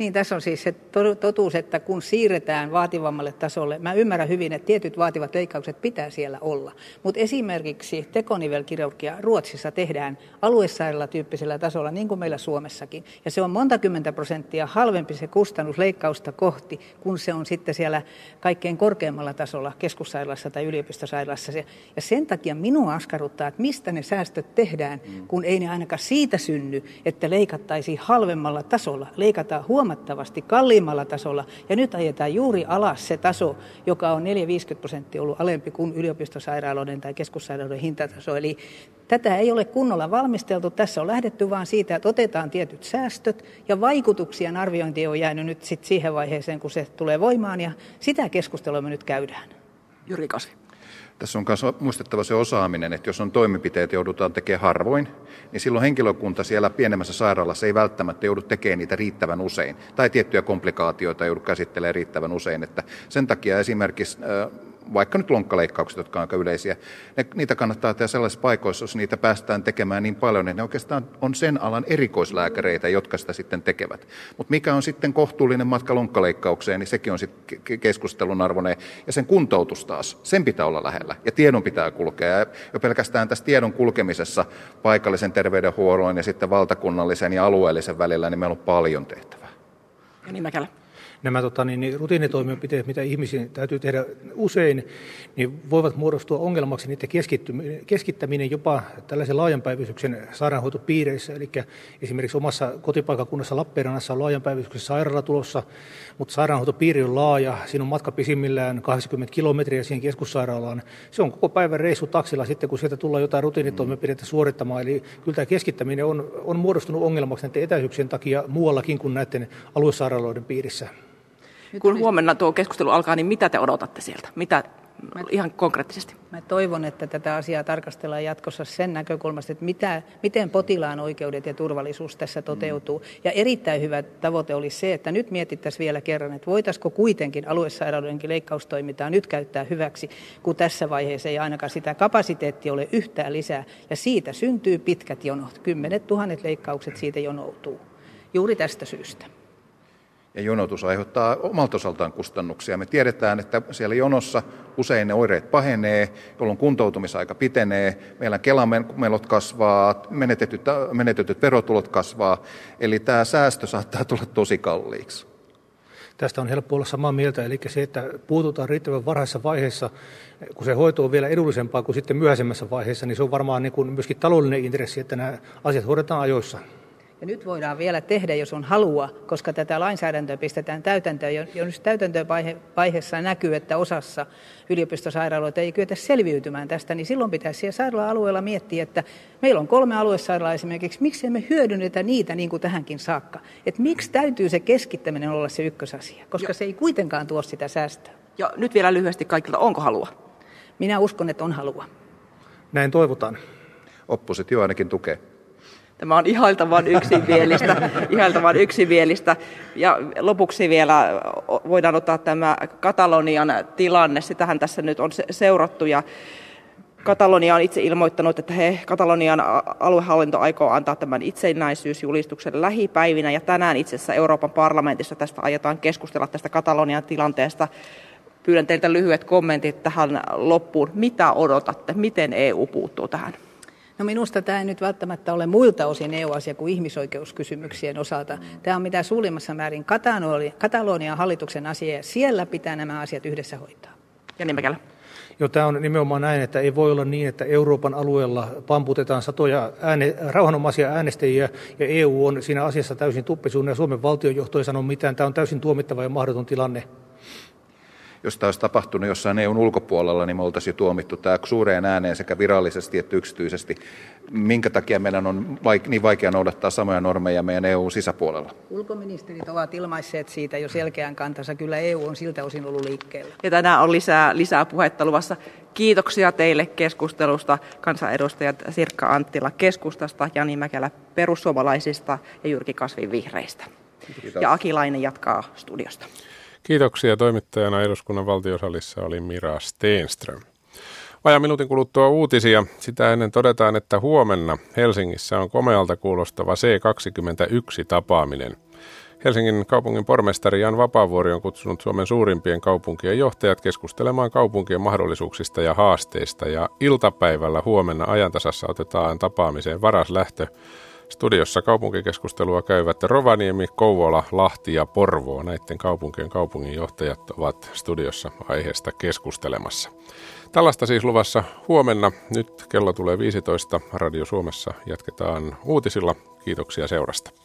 Niin, tässä on siis se totuus, että kun siirretään vaativammalle tasolle, mä ymmärrän hyvin, että tietyt vaativat leikkaukset pitää siellä olla, mutta esimerkiksi tekonivelkirurgia Ruotsissa tehdään aluesairaala-tyyppisellä tasolla, niin kuin meillä Suomessakin, ja se on monta kymmentä prosenttia halvempi se kustannus leikkausta kohti, kun se on sitten siellä kaikkein korkeammalla tasolla keskussairaalassa tai yliopistosairaalassa. Ja sen takia minua askarruttaa, että mistä ne säästöt tehdään, mm. kun ei ne ainakaan siitä synny, että leikattaisiin halvemmalla tasolla, leikataan huomattavasti huomattavasti kalliimmalla tasolla. Ja nyt ajetaan juuri alas se taso, joka on 4-50 prosenttia ollut alempi kuin yliopistosairaaloiden tai keskussairaaloiden hintataso. Eli tätä ei ole kunnolla valmisteltu. Tässä on lähdetty vain siitä, että otetaan tietyt säästöt ja vaikutuksien arviointi on jäänyt nyt sit siihen vaiheeseen, kun se tulee voimaan ja sitä keskustelua me nyt käydään. Juri Kasvi. Tässä on myös muistettava se osaaminen, että jos on toimenpiteet joudutaan tekemään harvoin, niin silloin henkilökunta siellä pienemmässä sairaalassa ei välttämättä joudu tekemään niitä riittävän usein. Tai tiettyjä komplikaatioita joudu käsittelemään riittävän usein. Että sen takia esimerkiksi vaikka nyt lonkkaleikkaukset, jotka on aika yleisiä, ne, niitä kannattaa tehdä sellaisissa paikoissa, jos niitä päästään tekemään niin paljon, niin ne oikeastaan on sen alan erikoislääkäreitä, jotka sitä sitten tekevät. Mutta mikä on sitten kohtuullinen matka lonkkaleikkaukseen, niin sekin on sitten keskustelun arvoinen. Ja sen kuntoutus taas, sen pitää olla lähellä ja tiedon pitää kulkea. Ja jo pelkästään tässä tiedon kulkemisessa paikallisen terveydenhuollon ja sitten valtakunnallisen ja alueellisen välillä, niin meillä on paljon tehtävää. Ja niin Mäkelä nämä tota, niin, niin, rutiinitoimenpiteet, mitä ihmisiin täytyy tehdä usein, niin voivat muodostua ongelmaksi niiden keskittäminen jopa tällaisen laajan päivystyksen sairaanhoitopiireissä. Eli esimerkiksi omassa kotipaikakunnassa Lappeenrannassa on laajan päivystyksen sairaala tulossa, mutta sairaanhoitopiiri on laaja, siinä on matka pisimmillään 80 kilometriä siihen keskussairaalaan. Se on koko päivän reissu taksilla sitten, kun sieltä tullaan jotain rutiinitoimenpidettä suorittamaan. Eli kyllä tämä keskittäminen on, on muodostunut ongelmaksi näiden etäisyyksien takia muuallakin kuin näiden aluesairaaloiden piirissä. Kun huomenna tuo keskustelu alkaa, niin mitä te odotatte sieltä? Mitä, ihan konkreettisesti? Mä toivon, että tätä asiaa tarkastellaan jatkossa sen näkökulmasta, että mitä, miten potilaan oikeudet ja turvallisuus tässä toteutuu. Mm. Ja erittäin hyvä tavoite oli se, että nyt mietittäisiin vielä kerran, että voitaisiko kuitenkin aluesairaudenkin leikkaustoimintaa nyt käyttää hyväksi, kun tässä vaiheessa ei ainakaan sitä kapasiteettia ole yhtään lisää. Ja siitä syntyy pitkät jonot. Kymmenet tuhannet leikkaukset siitä jonoutuu. Juuri tästä syystä ja jonotus aiheuttaa omalta osaltaan kustannuksia. Me tiedetään, että siellä jonossa usein ne oireet pahenee, jolloin kuntoutumisaika pitenee, meillä kelamenot kasvaa, menetetyt, menetetyt verotulot kasvaa, eli tämä säästö saattaa tulla tosi kalliiksi. Tästä on helppo olla samaa mieltä, eli se, että puututaan riittävän varhaisessa vaiheessa, kun se hoito on vielä edullisempaa kuin sitten myöhäisemmässä vaiheessa, niin se on varmaan niin kuin myöskin taloudellinen intressi, että nämä asiat hoidetaan ajoissa. Ja nyt voidaan vielä tehdä, jos on halua, koska tätä lainsäädäntöä pistetään täytäntöön. Jo, jo nyt täytäntöönvaiheessa näkyy, että osassa yliopistosairaaloita ei kyetä selviytymään tästä, niin silloin pitäisi siellä sairaala-alueella miettiä, että meillä on kolme aluesairaalaa esimerkiksi, miksi emme hyödynnetä niitä niin kuin tähänkin saakka. Että miksi täytyy se keskittäminen olla se ykkösasia, koska jo. se ei kuitenkaan tuo sitä säästöä. Ja nyt vielä lyhyesti kaikilta, onko halua? Minä uskon, että on halua. Näin toivotaan. Oppositio ainakin tukee. Tämä on ihailtavan yksimielistä, ihailtavan yksimielistä. Ja lopuksi vielä voidaan ottaa tämä Katalonian tilanne. Sitähän tässä nyt on seurattu ja Katalonia on itse ilmoittanut, että he, Katalonian aluehallinto aikoo antaa tämän itsenäisyysjulistuksen lähipäivinä ja tänään itse asiassa Euroopan parlamentissa tästä aiotaan keskustella tästä Katalonian tilanteesta. Pyydän teiltä lyhyet kommentit tähän loppuun. Mitä odotatte? Miten EU puuttuu tähän? No minusta tämä ei nyt välttämättä ole muilta osin EU-asia kuin ihmisoikeuskysymyksien osalta. Tämä on mitä suurimmassa määrin Katalonian hallituksen asia ja siellä pitää nämä asiat yhdessä hoitaa. Ja Nimekällä. Jo, tämä on nimenomaan näin, että ei voi olla niin, että Euroopan alueella pamputetaan satoja ääne, rauhanomaisia äänestäjiä ja EU on siinä asiassa täysin tuppisuunnan ja Suomen valtionjohto ei sano mitään. Tämä on täysin tuomittava ja mahdoton tilanne jos tämä olisi tapahtunut jossain EUn ulkopuolella, niin me oltaisiin tuomittu tämä suureen ääneen sekä virallisesti että yksityisesti. Minkä takia meidän on vaik- niin vaikea noudattaa samoja normeja meidän EUn sisäpuolella? Ulkoministerit ovat ilmaisseet siitä jo selkeän kantansa. Kyllä EU on siltä osin ollut liikkeellä. Ja tänään on lisää, lisää puhetta luvassa. Kiitoksia teille keskustelusta, kansanedustajat Sirkka Anttila keskustasta, Jani Mäkelä perussuomalaisista ja Jyrki Kasvin vihreistä. Kiitos. Ja Akilainen jatkaa studiosta. Kiitoksia toimittajana eduskunnan valtiosalissa oli Mira Steenström. Vaja minuutin kuluttua uutisia. Sitä ennen todetaan, että huomenna Helsingissä on komealta kuulostava C21-tapaaminen. Helsingin kaupungin pormestari Jan Vapaavuori on kutsunut Suomen suurimpien kaupunkien johtajat keskustelemaan kaupunkien mahdollisuuksista ja haasteista. Ja iltapäivällä huomenna ajantasassa otetaan tapaamiseen varas lähtö Studiossa kaupunkikeskustelua käyvät Rovaniemi, Kouvola, Lahti ja Porvoo. Näiden kaupunkien kaupunginjohtajat ovat studiossa aiheesta keskustelemassa. Tällaista siis luvassa huomenna. Nyt kello tulee 15. Radio Suomessa jatketaan uutisilla. Kiitoksia seurasta.